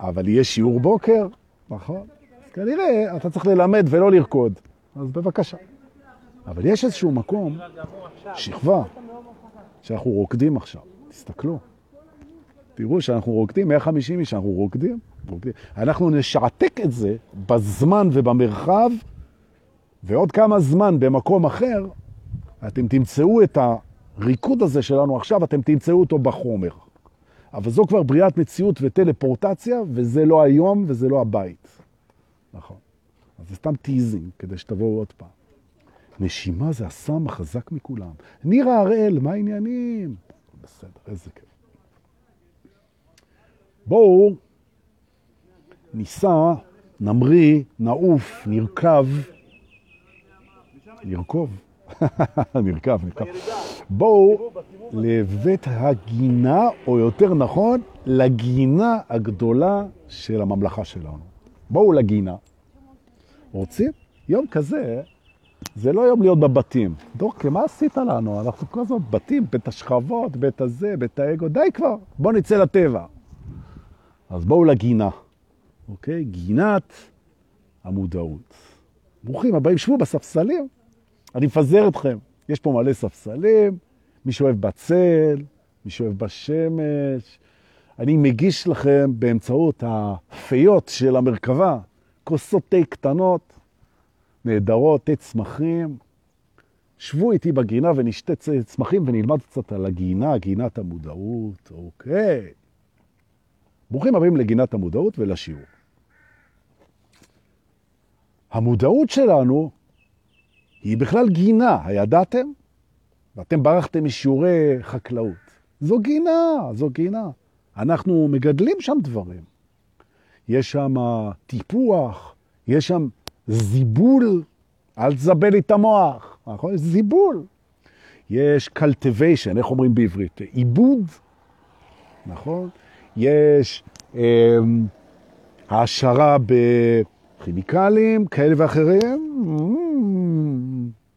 S1: אבל יהיה שיעור בוקר, נכון? אז כנראה אתה צריך ללמד ולא לרקוד, אז בבקשה. אבל יש איזשהו מקום, שכבה, שאנחנו רוקדים עכשיו. תסתכלו. תראו שאנחנו רוקדים, 150 איש, אנחנו רוקדים, רוקדים. אנחנו נשעתק את זה בזמן ובמרחב, ועוד כמה זמן במקום אחר, אתם תמצאו את הריקוד הזה שלנו עכשיו, אתם תמצאו אותו בחומר. אבל זו כבר בריאת מציאות וטלפורטציה, וזה לא היום וזה לא הבית. נכון. אז זה סתם teasing, כדי שתבואו עוד פעם. נשימה זה הסם החזק מכולם. נירה הראל, מה העניינים? בסדר, איזה כיף. בואו ניסע, נמריא, נעוף, נרכב. נרכוב. נרכב, נרכב. בואו לבית הגינה, או יותר נכון, לגינה הגדולה של הממלכה שלנו. בואו לגינה. רוצים? יום כזה, זה לא יום להיות בבתים. דורקה, מה עשית לנו? אנחנו כל הזמן בתים, בית השכבות, בית הזה, בית האגו, די כבר, בואו נצא לטבע. אז בואו לגינה, אוקיי? גינת המודעות. ברוכים הבאים, שבו בספסלים. אני מפזר אתכם. יש פה מלא ספסלים, מי שאוהב בצל, מי שאוהב בשמש. אני מגיש לכם באמצעות הפיות של המרכבה, כוסות תה קטנות, נהדרות, תה צמחים. שבו איתי בגינה ונשתה צמחים ונלמד קצת על הגינה, גינת המודעות, אוקיי. ברוכים הבאים לגינת המודעות ולשיעור. המודעות שלנו היא בכלל גינה, הידעתם? ואתם ברחתם משיעורי חקלאות. זו גינה, זו גינה. אנחנו מגדלים שם דברים. יש שם טיפוח, יש שם זיבול, אל תזבל לי את המוח, נכון? זיבול. יש cultivation, איך אומרים בעברית? עיבוד, נכון? יש אה, העשרה בכימיקלים כאלה ואחרים,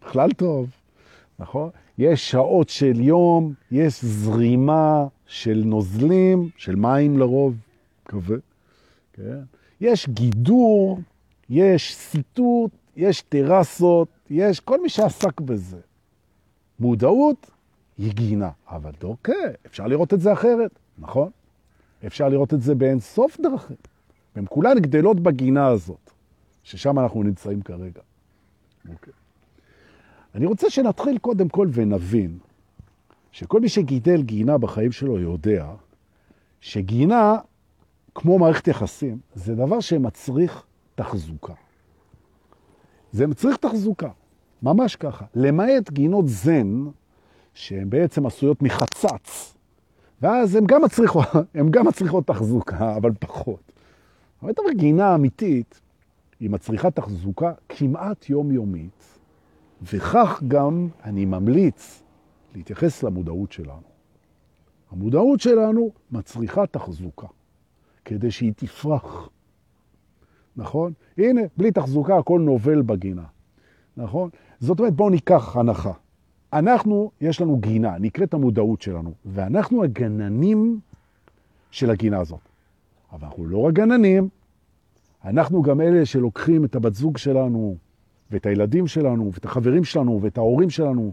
S1: בכלל טוב, נכון? יש שעות של יום, יש זרימה של נוזלים, של מים לרוב, כזה, כן? יש גידור, יש סיטוט, יש טרסות, יש כל מי שעסק בזה. מודעות היא גינה, אבל דוקא, אפשר לראות את זה אחרת, נכון? אפשר לראות את זה באין סוף דרכים. והן כולן גדלות בגינה הזאת, ששם אנחנו נמצאים כרגע. אוקיי. אני רוצה שנתחיל קודם כל ונבין שכל מי שגידל גינה בחיים שלו יודע שגינה, כמו מערכת יחסים, זה דבר שמצריך תחזוקה. זה מצריך תחזוקה, ממש ככה. למעט גינות זן, שהן בעצם עשויות מחצץ, ואז הן גם מצריכות, הן גם מצריכות תחזוקה, אבל פחות. אבל את גינה אמיתית, היא מצריכה תחזוקה כמעט יומיומית, וכך גם אני ממליץ להתייחס למודעות שלנו. המודעות שלנו מצריכה תחזוקה, כדי שהיא תפרח. נכון? הנה, בלי תחזוקה הכל נובל בגינה. נכון? זאת אומרת, בואו ניקח הנחה. אנחנו, יש לנו גינה, נקראת המודעות שלנו, ואנחנו הגננים של הגינה הזאת. אבל אנחנו לא רק גננים, אנחנו גם אלה שלוקחים את הבת זוג שלנו, ואת הילדים שלנו, ואת החברים שלנו, ואת ההורים שלנו,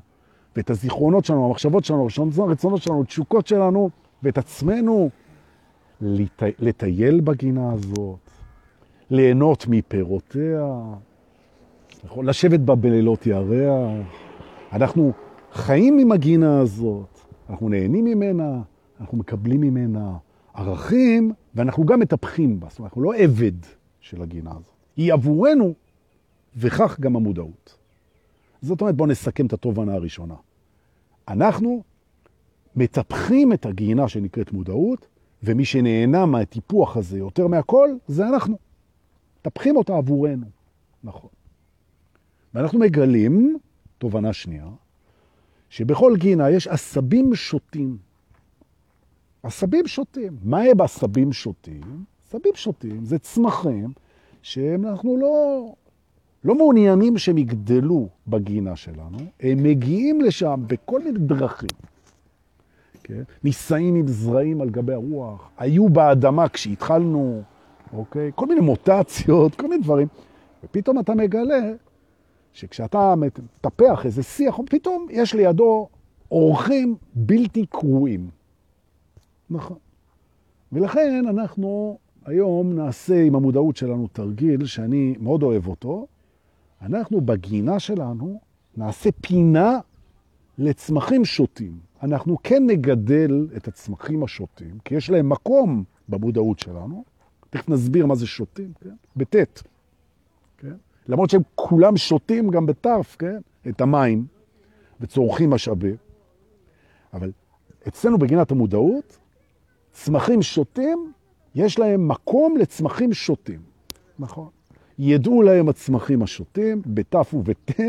S1: ואת הזיכרונות שלנו, המחשבות שלנו, הרצונות שלנו, תשוקות שלנו, ואת עצמנו, לטייל בגינה הזאת, ליהנות מפירותיה, נכון? לשבת בה בלילות ירח. אנחנו חיים עם הגינה הזאת, אנחנו נהנים ממנה, אנחנו מקבלים ממנה ערכים, ואנחנו גם מטפחים בה. זאת אומרת, אנחנו לא עבד של הגינה הזאת. היא עבורנו, וכך גם המודעות. זאת אומרת, בואו נסכם את התובנה הראשונה. אנחנו מטפחים את הגינה שנקראת מודעות, ומי שנהנה מהטיפוח הזה יותר מהכל, זה אנחנו. מטפחים אותה עבורנו. נכון. ואנחנו מגלים, תובנה שנייה, שבכל גינה יש עשבים שוטים. עשבים שוטים. מה הם עשבים שוטים? עשבים שוטים זה צמחים שאנחנו לא, לא מעוניינים שהם יגדלו בגינה שלנו, הם מגיעים לשם בכל מיני דרכים. כן? נישאים עם זרעים על גבי הרוח, היו באדמה כשהתחלנו, אוקיי? כל מיני מוטציות, כל מיני דברים. ופתאום אתה מגלה שכשאתה מטפח איזה שיח, פתאום יש לידו אורחים בלתי קרואים. נכון. ולכן אנחנו היום נעשה עם המודעות שלנו תרגיל שאני מאוד אוהב אותו. אנחנו בגינה שלנו נעשה פינה לצמחים שוטים. אנחנו כן נגדל את הצמחים השוטים, כי יש להם מקום במודעות שלנו. תכף נסביר מה זה שוטים, כן? בטט. למרות שהם כולם שותים גם בטרף, כן? את המים, וצורכים משאבים. אבל אצלנו בגינת המודעות, צמחים שותים, יש להם מקום לצמחים שותים. נכון. ידעו להם הצמחים השותים, בתף ובט',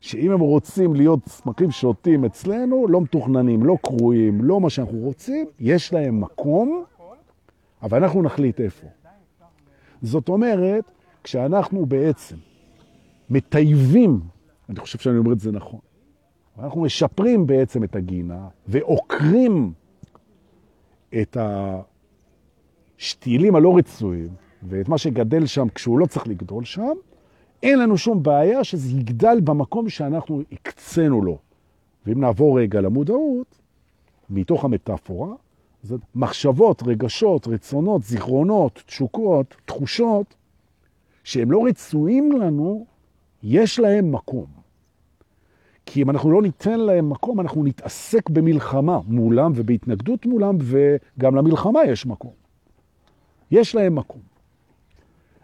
S1: שאם הם רוצים להיות צמחים שותים אצלנו, לא מתוכננים, לא קרויים, לא מה שאנחנו רוצים, יש להם מקום, אבל אנחנו נחליט איפה. זאת אומרת, כשאנחנו בעצם מטייבים, אני חושב שאני אומר את זה נכון, אנחנו משפרים בעצם את הגינה ועוקרים את השתילים הלא רצויים ואת מה שגדל שם כשהוא לא צריך לגדול שם, אין לנו שום בעיה שזה יגדל במקום שאנחנו הקצינו לו. ואם נעבור רגע למודעות, מתוך המטאפורה, זה מחשבות, רגשות, רצונות, זיכרונות, תשוקות, תחושות, שהם לא רצויים לנו, יש להם מקום. כי אם אנחנו לא ניתן להם מקום, אנחנו נתעסק במלחמה מולם ובהתנגדות מולם, וגם למלחמה יש מקום. יש להם מקום.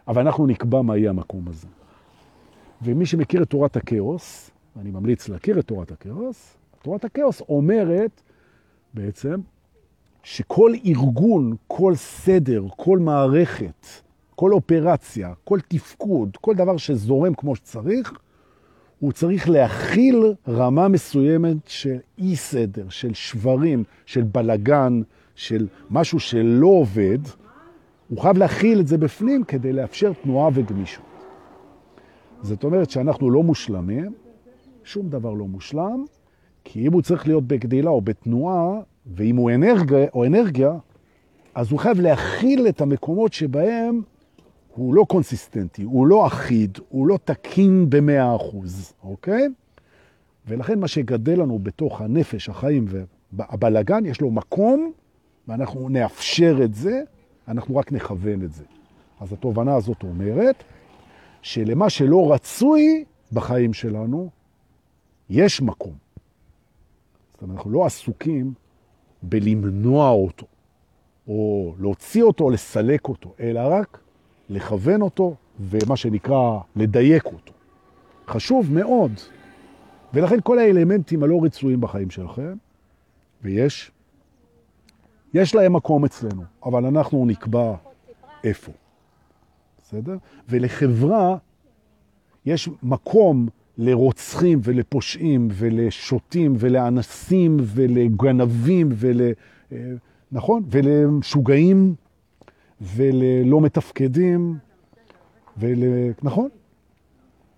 S1: אבל אנחנו נקבע מה יהיה המקום הזה. ומי שמכיר את תורת הכאוס, אני ממליץ להכיר את תורת הכאוס, תורת הכאוס אומרת בעצם שכל ארגון, כל סדר, כל מערכת, כל אופרציה, כל תפקוד, כל דבר שזורם כמו שצריך, הוא צריך להכיל רמה מסוימת של אי סדר, של שברים, של בלגן, של משהו שלא עובד, הוא חייב להכיל את זה בפנים כדי לאפשר תנועה וגמישות. זאת אומרת שאנחנו לא מושלמים, שום דבר לא מושלם, כי אם הוא צריך להיות בגדילה או בתנועה, ואם הוא אנרגיה, או אנרגיה, אז הוא חייב להכיל את המקומות שבהם הוא לא קונסיסטנטי, הוא לא אחיד, הוא לא תקין במאה אחוז, אוקיי? ולכן מה שגדל לנו בתוך הנפש, החיים והבלגן, יש לו מקום, ואנחנו נאפשר את זה, אנחנו רק נכוון את זה. אז התובנה הזאת אומרת שלמה שלא רצוי בחיים שלנו, יש מקום. זאת אומרת, אנחנו לא עסוקים בלמנוע אותו, או להוציא אותו, או לסלק אותו, אלא רק לכוון אותו, ומה שנקרא לדייק אותו. חשוב מאוד. ולכן כל האלמנטים הלא רצויים בחיים שלכם, ויש, יש להם מקום אצלנו, אבל אנחנו נקבע איפה. בסדר? ולחברה יש מקום לרוצחים ולפושעים ולשוטים ולאנסים ולגנבים ול... אה, נכון? ולמשוגעים וללא מתפקדים, ול... נכון?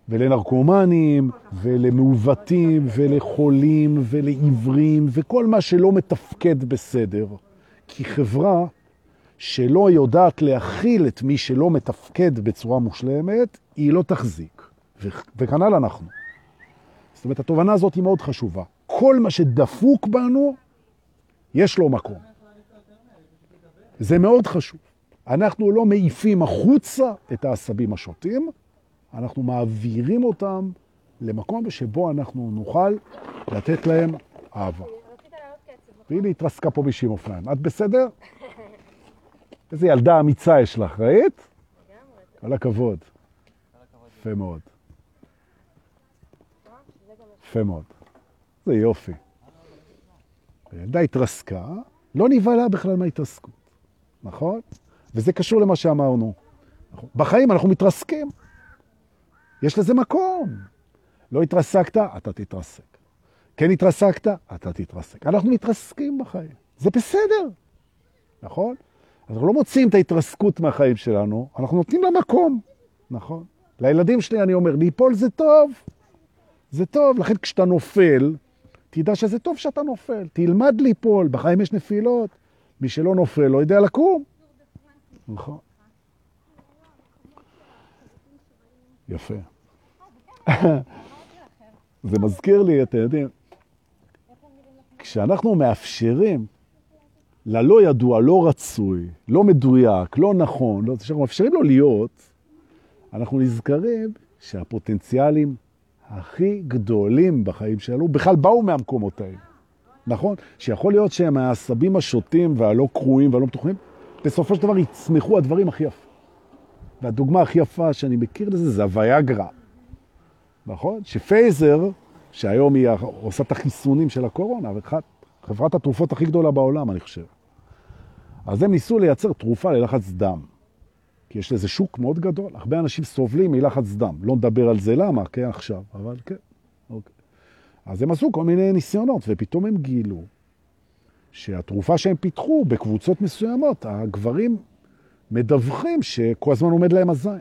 S1: ולנרקומנים, ולמעוותים, ולחולים, ולעיוורים, וכל מה שלא מתפקד בסדר. כי חברה שלא יודעת להכיל את מי שלא מתפקד בצורה מושלמת, היא לא תחזיק. וכנ"ל אנחנו. זאת אומרת, התובנה הזאת היא מאוד חשובה. כל מה שדפוק בנו, יש לו מקום. זה מאוד חשוב. אנחנו לא מעיפים החוצה את העשבים השוטים, אנחנו מעבירים אותם למקום שבו אנחנו נוכל לתת להם אהבה. והנה התרסקה פה מישהי עם אופניים. את בסדר? איזה ילדה אמיצה יש לך, ראית? כל הכבוד. יפה מאוד. יפה מאוד. זה יופי. הילדה התרסקה, לא נבהלה בכלל מההתרסקות, נכון? וזה קשור למה שאמרנו. בחיים אנחנו מתרסקים. יש לזה מקום. לא התרסקת, אתה תתרסק. כן התרסקת, אתה תתרסק. אנחנו מתרסקים בחיים. זה בסדר, נכון? אנחנו לא מוצאים את ההתרסקות מהחיים שלנו, אנחנו נותנים לה מקום, נכון? לילדים שלי אני אומר, ליפול זה טוב, זה טוב. לכן כשאתה נופל, תדע שזה טוב שאתה נופל. תלמד ליפול, בחיים יש נפילות. מי שלא נופל לא יודע לקום. נכון. יפה. זה מזכיר לי, אתם יודעים, כשאנחנו מאפשרים ללא ידוע, לא רצוי, לא מדויק, לא נכון, לא, כשאנחנו מאפשרים לו להיות, אנחנו נזכרים שהפוטנציאלים הכי גדולים בחיים שלנו בכלל באו מהמקומות האלה, נכון? שיכול להיות שהם העשבים השוטים והלא קרועים והלא מתוכנים, בסופו של דבר יצמחו הדברים הכי יפים. והדוגמה הכי יפה שאני מכיר לזה זה הוויאגרה, נכון? שפייזר, שהיום היא עושה את החיסונים של הקורונה, חברת התרופות הכי גדולה בעולם, אני חושב. אז הם ניסו לייצר תרופה ללחץ דם. כי יש לזה שוק מאוד גדול. הרבה אנשים סובלים מלחץ דם. לא נדבר על זה למה, כן, עכשיו, אבל כן. אוקיי. אז הם עשו כל מיני ניסיונות, ופתאום הם גילו שהתרופה שהם פיתחו בקבוצות מסוימות, הגברים מדווחים שכל הזמן עומד להם הזין.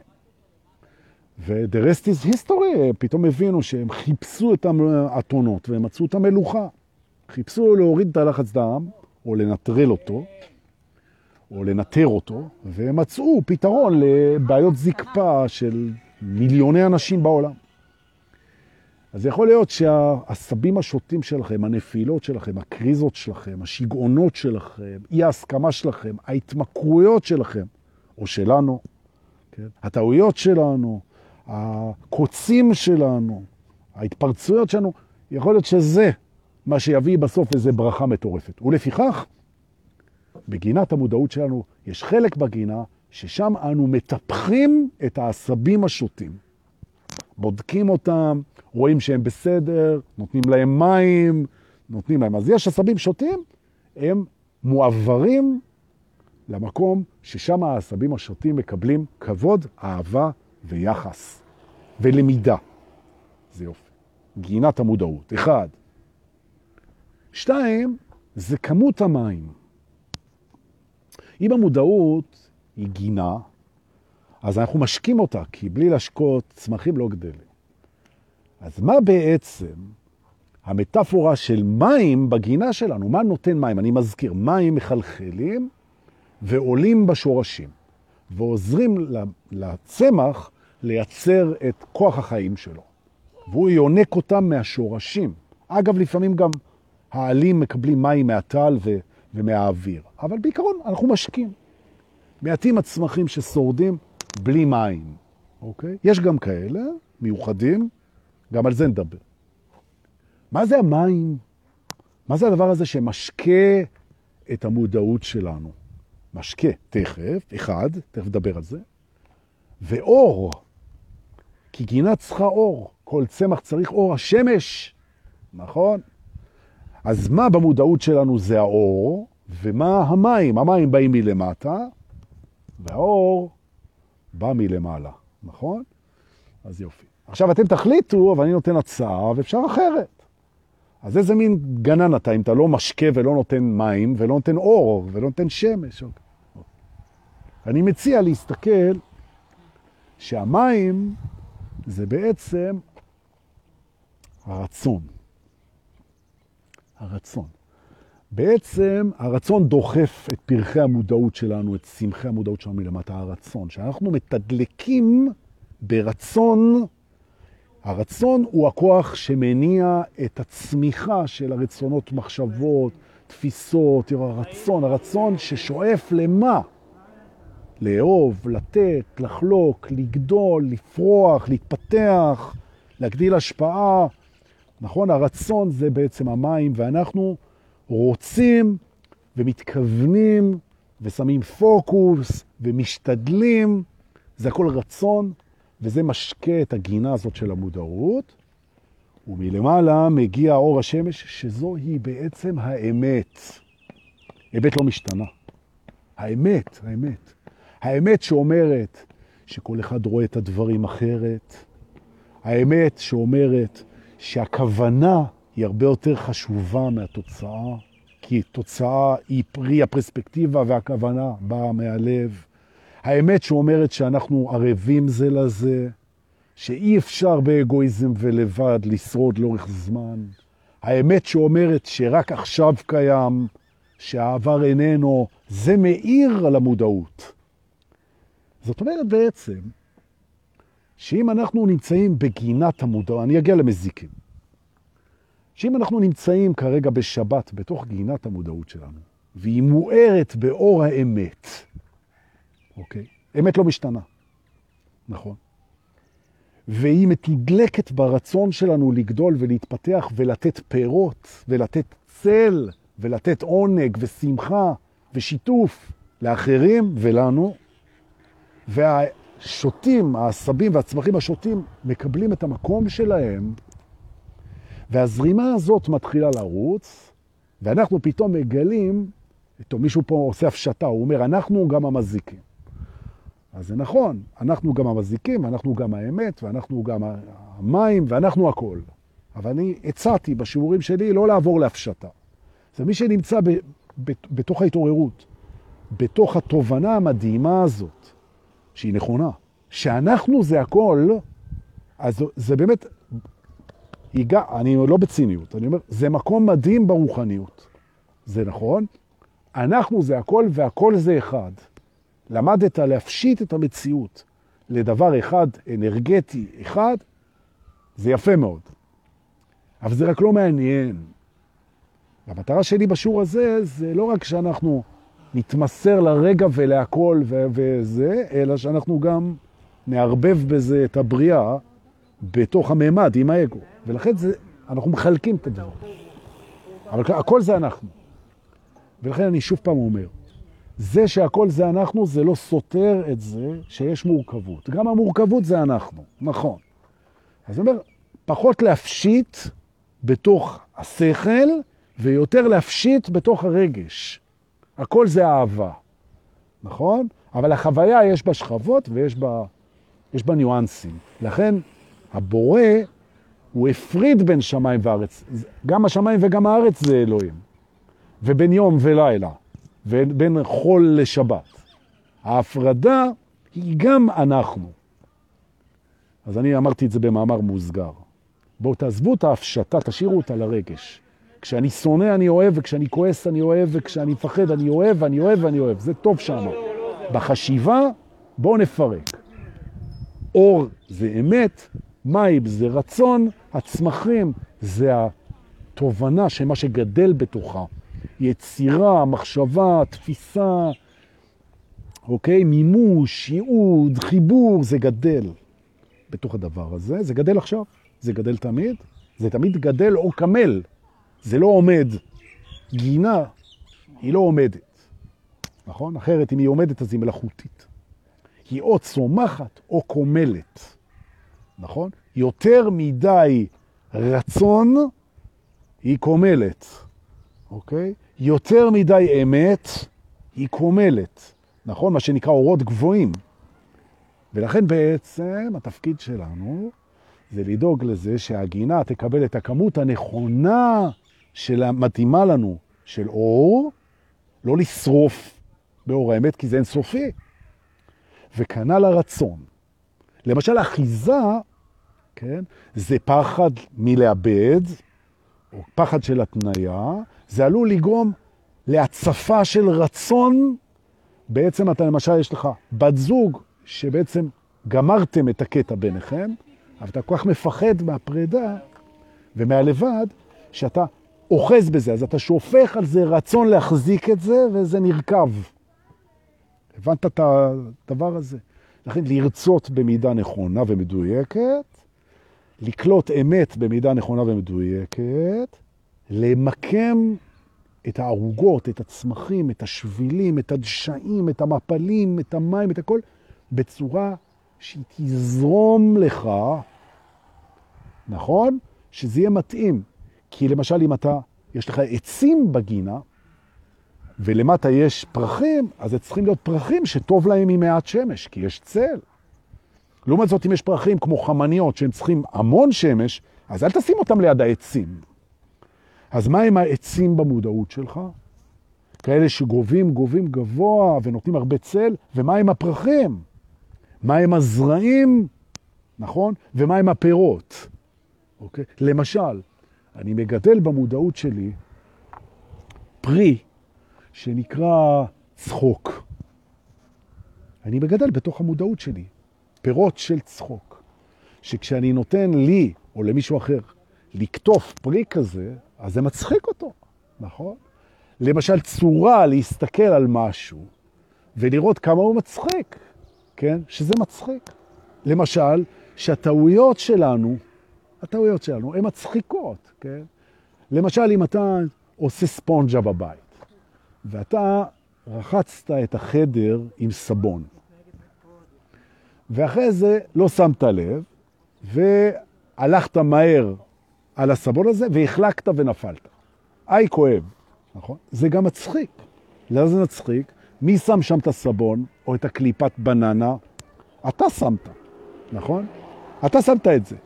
S1: ו-the rest is history, פתאום הבינו שהם חיפשו את האתונות והם מצאו את המלוכה. חיפשו להוריד את הלחץ דם, או לנטרל אותו, או לנטר אותו, והם מצאו פתרון לבעיות זקפה של מיליוני אנשים בעולם. אז יכול להיות שהעשבים השוטים שלכם, הנפילות שלכם, הקריזות שלכם, השיגעונות שלכם, אי ההסכמה שלכם, ההתמכרויות שלכם, או שלנו, כן? הטעויות שלנו, הקוצים שלנו, ההתפרצויות שלנו, יכול להיות שזה מה שיביא בסוף איזה ברכה מטורפת. ולפיכך, בגינת המודעות שלנו יש חלק בגינה ששם אנו מטפחים את העשבים השוטים. בודקים אותם, רואים שהם בסדר, נותנים להם מים, נותנים להם. אז יש עשבים שוטים, הם מועברים למקום ששם העשבים השוטים מקבלים כבוד, אהבה ויחס ולמידה. זה יופי. גינת המודעות, אחד. שתיים, זה כמות המים. אם המודעות היא גינה, אז אנחנו משקים אותה, כי בלי להשקות צמחים לא גדלים. אז מה בעצם המטאפורה של מים בגינה שלנו? מה נותן מים? אני מזכיר, מים מחלחלים ועולים בשורשים, ועוזרים לצמח לייצר את כוח החיים שלו. והוא יונק אותם מהשורשים. אגב, לפעמים גם העלים מקבלים מים מהטל ו... ומהאוויר. אבל בעיקרון אנחנו משקים. מעטים הצמחים ששורדים בלי מים, אוקיי? יש גם כאלה, מיוחדים, גם על זה נדבר. מה זה המים? מה זה הדבר הזה שמשקה את המודעות שלנו? משקה, תכף, אחד, תכף נדבר על זה, ואור, כי גינה צריכה אור, כל צמח צריך אור, השמש, נכון? אז מה במודעות שלנו זה האור, ומה המים? המים באים מלמטה, והאור מלמעלה, נכון? אז יופי. עכשיו אתם תחליטו, אבל אני נותן הצעה, ואפשר אחרת. אז איזה מין גנן אתה, אם אתה לא משקה ולא נותן מים, ולא נותן אור, ולא נותן שמש. אוקיי. אני מציע להסתכל שהמים זה בעצם הרצון. הרצון. בעצם הרצון דוחף את פרחי המודעות שלנו, את שמחי המודעות שלנו מלמטה, הרצון. שאנחנו מתדלקים ברצון, הרצון הוא הכוח שמניע את הצמיחה של הרצונות, מחשבות, תפיסות, הרצון, הרצון ששואף למה? לאהוב, לתת, לחלוק, לגדול, לפרוח, להתפתח, להגדיל השפעה. נכון? הרצון זה בעצם המים, ואנחנו רוצים ומתכוונים ושמים פוקוס ומשתדלים. זה הכל רצון, וזה משקה את הגינה הזאת של המודעות. ומלמעלה מגיע אור השמש, שזו היא בעצם האמת. אמת לא משתנה. האמת, האמת. האמת שאומרת שכל אחד רואה את הדברים אחרת. האמת שאומרת שהכוונה היא הרבה יותר חשובה מהתוצאה, כי תוצאה היא פרי הפרספקטיבה והכוונה באה מהלב. האמת שאומרת שאנחנו ערבים זה לזה, שאי אפשר באגואיזם ולבד לשרוד לאורך זמן. האמת שאומרת שרק עכשיו קיים, שהעבר איננו, זה מאיר על המודעות. זאת אומרת בעצם, שאם אנחנו נמצאים בגינת המודעות, אני אגיע למזיקים, שאם אנחנו נמצאים כרגע בשבת בתוך גינת המודעות שלנו, והיא מוארת באור האמת, אוקיי? אמת לא משתנה, נכון? והיא מתודלקת ברצון שלנו לגדול ולהתפתח ולתת פירות ולתת צל ולתת עונג ושמחה ושיתוף לאחרים ולנו. וה... השוטים, העשבים והצמחים השוטים מקבלים את המקום שלהם, והזרימה הזאת מתחילה לרוץ, ואנחנו פתאום מגלים, טוב, מישהו פה עושה הפשטה, הוא אומר, אנחנו גם המזיקים. אז זה נכון, אנחנו גם המזיקים, ואנחנו גם האמת, ואנחנו גם המים, ואנחנו הכל. אבל אני הצעתי בשיעורים שלי לא לעבור להפשטה. זה מי שנמצא ב, ב, בתוך ההתעוררות, בתוך התובנה המדהימה הזאת, שהיא נכונה, שאנחנו זה הכל, אז זה באמת, היגע, אני לא בציניות, אני אומר, זה מקום מדהים ברוחניות. זה נכון, אנחנו זה הכל והכל זה אחד. למדת להפשיט את המציאות לדבר אחד, אנרגטי אחד, זה יפה מאוד. אבל זה רק לא מעניין. המטרה שלי בשיעור הזה זה לא רק שאנחנו נתמסר לרגע ולהכל וזה, אלא שאנחנו גם נערבב בזה את הבריאה בתוך הממד עם האגו. ולכן זה, אנחנו מחלקים את הדבר. אבל הכל זה אנחנו. ולכן אני שוב פעם אומר, זה שהכל זה אנחנו, זה לא סותר את זה שיש מורכבות. גם המורכבות זה אנחנו, נכון. אז אני אומר, פחות להפשיט בתוך השכל, ויותר להפשיט בתוך הרגש. הכל זה אהבה, נכון? אבל החוויה יש בה שכבות ויש בה, בה ניואנסים. לכן הבורא, הוא הפריד בין שמיים וארץ. גם השמיים וגם הארץ זה אלוהים. ובין יום ולילה. ובין חול לשבת. ההפרדה היא גם אנחנו. אז אני אמרתי את זה במאמר מוסגר. בואו תעזבו את ההפשטה, תשאירו אותה לרגש. כשאני שונא אני אוהב, וכשאני כועס אני אוהב, וכשאני מפחד אני אוהב, אני אוהב, אני אוהב. זה טוב שם. בחשיבה בואו נפרק. אור זה אמת, מים זה רצון, הצמחים זה התובנה של מה שגדל בתוכה. יצירה, מחשבה, תפיסה, אוקיי? מימוש, ייעוד, חיבור, זה גדל בתוך הדבר הזה. זה גדל עכשיו, זה גדל תמיד, זה תמיד גדל או קמל, זה לא עומד. גינה היא לא עומדת, נכון? אחרת אם היא עומדת אז היא מלאכותית. היא או צומחת או קומלת, נכון? יותר מדי רצון היא קומלת, אוקיי? יותר מדי אמת היא קומלת, נכון? מה שנקרא אורות גבוהים. ולכן בעצם התפקיד שלנו זה לדאוג לזה שהגינה תקבל את הכמות הנכונה של מתאימה לנו של אור, לא לשרוף באור האמת, כי זה אינסופי. וכנ"ל הרצון. למשל, אחיזה, כן, זה פחד מלאבד, או פחד של התניה, זה עלול לגרום להצפה של רצון. בעצם אתה למשל, יש לך בת זוג שבעצם גמרתם את הקטע ביניכם, אבל אתה כל כך מפחד מהפרידה ומהלבד, שאתה אוחז בזה, אז אתה שופך על זה רצון להחזיק את זה, וזה נרכב. הבנת את הדבר הזה? לכן לרצות במידה נכונה ומדויקת, לקלוט אמת במידה נכונה ומדויקת, למקם את הערוגות, את הצמחים, את השבילים, את הדשאים, את המפלים, את המים, את הכל, בצורה שהיא תזרום לך, נכון? שזה יהיה מתאים. כי למשל אם אתה, יש לך עצים בגינה, ולמטה יש פרחים, אז זה צריכים להיות פרחים שטוב להם עם מעט שמש, כי יש צל. לעומת זאת, אם יש פרחים כמו חמניות שהם צריכים המון שמש, אז אל תשים אותם ליד העצים. אז מה עם העצים במודעות שלך? כאלה שגובים, גובים גבוה ונותנים הרבה צל, ומה עם הפרחים? מה עם הזרעים, נכון? ומה עם הפירות? אוקיי? למשל, אני מגדל במודעות שלי פרי שנקרא צחוק. אני מגדל בתוך המודעות שלי פירות של צחוק, שכשאני נותן לי או למישהו אחר לקטוף פרי כזה, אז זה מצחיק אותו, נכון? למשל צורה להסתכל על משהו ולראות כמה הוא מצחיק, כן? שזה מצחיק. למשל, שהטעויות שלנו, הטעויות שלנו, הן מצחיקות, כן? למשל, אם אתה עושה ספונג'ה בבית, ואתה רחצת את החדר עם סבון, ואחרי זה לא שמת לב, והלכת מהר על הסבון הזה, והחלקת ונפלת. איי, כואב, נכון? זה גם מצחיק. למה זה מצחיק? מי שם שם את הסבון, או את הקליפת בננה? אתה שמת, נכון? אתה שמת את זה.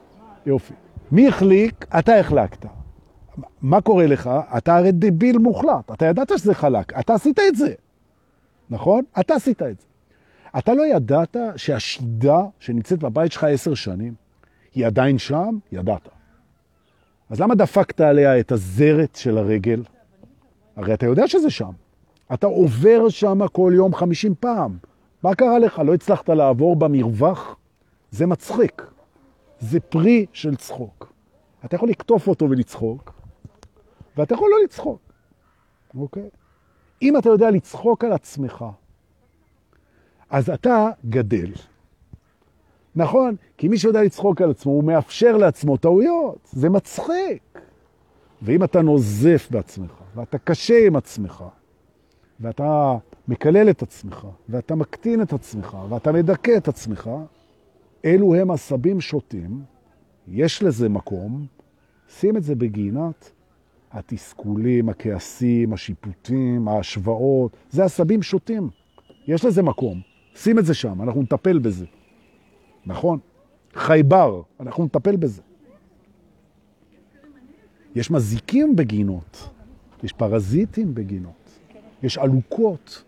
S1: יופי. מי החליק? אתה החלקת. מה קורה לך? אתה הרי דביל מוחלט. אתה ידעת שזה חלק. אתה עשית את זה. נכון? אתה עשית את זה. אתה לא ידעת שהשידה שנמצאת בבית שלך עשר שנים, היא עדיין שם? ידעת. אז למה דפקת עליה את הזרת של הרגל? הרי אתה יודע שזה שם. אתה עובר שם כל יום חמישים פעם. מה קרה לך? לא הצלחת לעבור במרווח? זה מצחיק. זה פרי של צחוק. אתה יכול לקטוף אותו ולצחוק, ואתה יכול לא לצחוק, אוקיי? אם אתה יודע לצחוק על עצמך, אז אתה גדל. נכון? כי מי שיודע לצחוק על עצמו, הוא מאפשר לעצמו טעויות. זה מצחיק. ואם אתה נוזף בעצמך, ואתה קשה עם עצמך, ואתה מקלל את עצמך, ואתה מקטין את עצמך, ואתה מדכא את עצמך, אלו הם עשבים שוטים, יש לזה מקום, שים את זה בגינת התסכולים, הכעסים, השיפוטים, ההשוואות, זה עשבים שוטים. יש לזה מקום. שים את זה שם, אנחנו נטפל בזה. נכון? חייבר, אנחנו נטפל בזה. יש מזיקים בגינות, יש פרזיטים בגינות, יש עלוקות,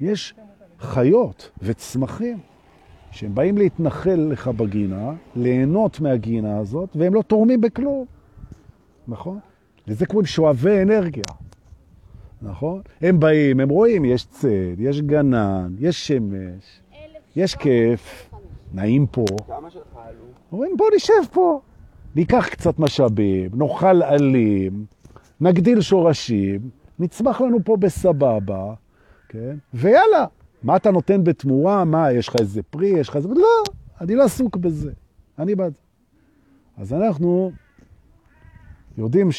S1: יש חיות וצמחים שהם באים להתנחל לך בגינה, ליהנות מהגינה הזאת, והם לא תורמים בכלום. נכון? לזה קוראים שואבי אנרגיה. נכון? הם באים, הם רואים, יש צד, יש גנן, יש שמש, יש כיף, נעים פה. כמה שלך עלו? אומרים, בוא נשב פה. ניקח קצת משאבים, נאכל עלים, נגדיל שורשים, נצמח לנו פה בסבבה, כן? ויאללה, מה אתה נותן בתמורה? מה, יש לך איזה פרי? יש לך איזה... לא, אני לא עסוק בזה. אני בעד. אז אנחנו יודעים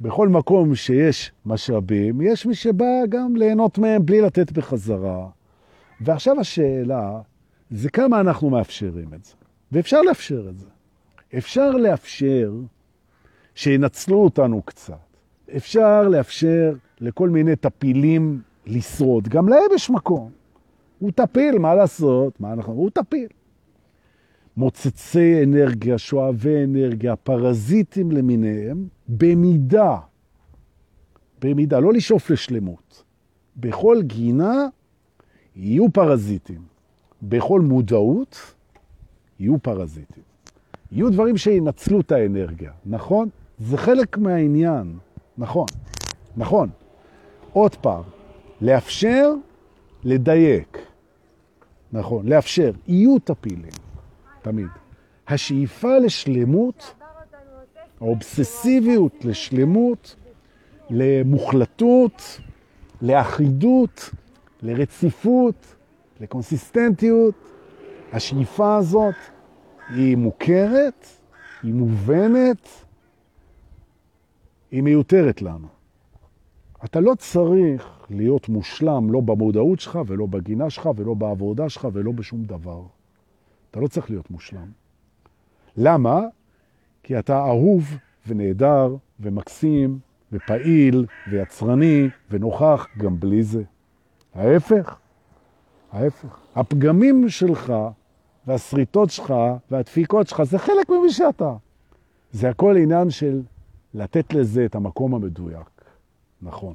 S1: שבכל מקום שיש משאבים, יש מי שבא גם ליהנות מהם בלי לתת בחזרה. ועכשיו השאלה זה כמה אנחנו מאפשרים את זה. ואפשר לאפשר את זה. אפשר לאפשר שינצלו אותנו קצת. אפשר לאפשר לכל מיני טפילים לשרוד. גם להם יש מקום. הוא טפיל, מה לעשות? מה אנחנו... הוא טפיל. מוצצי אנרגיה, שואבי אנרגיה, פרזיטים למיניהם, במידה, במידה, לא לשאוף לשלמות. בכל גינה יהיו פרזיטים. בכל מודעות יהיו פרזיטים. יהיו דברים שינצלו את האנרגיה, נכון? זה חלק מהעניין, נכון, נכון. עוד פעם, לאפשר, לדייק. נכון, לאפשר. יהיו טפילים, תמיד. השאיפה לשלמות, האובססיביות לשלמות, למוחלטות, לאחידות, לרציפות, לקונסיסטנטיות, השאיפה הזאת היא מוכרת, היא מובנת, היא מיותרת לנו. אתה לא צריך להיות מושלם לא במודעות שלך ולא בגינה שלך ולא בעבודה שלך ולא בשום דבר. אתה לא צריך להיות מושלם. למה? כי אתה אהוב ונהדר ומקסים ופעיל ויצרני ונוכח גם בלי זה. ההפך, ההפך. הפגמים שלך והשריטות שלך והדפיקות שלך זה חלק ממי שאתה. זה הכל עניין של לתת לזה את המקום המדויק. נכון.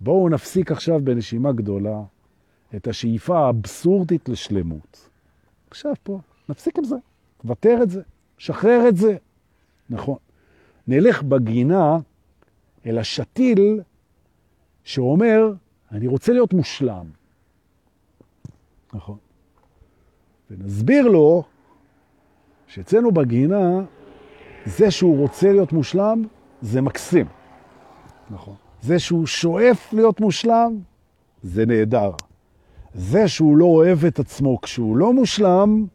S1: בואו נפסיק עכשיו בנשימה גדולה את השאיפה האבסורדית לשלמות. עכשיו פה, נפסיק עם זה, תוותר את זה, שחרר את זה. נכון. נלך בגינה אל השתיל שאומר, אני רוצה להיות מושלם. נכון. ונסביר לו שאצלנו בגינה, זה שהוא רוצה להיות מושלם, זה מקסים. נכון. זה שהוא שואף להיות מושלם, זה נהדר. זה שהוא לא אוהב את עצמו כשהוא לא מושלם,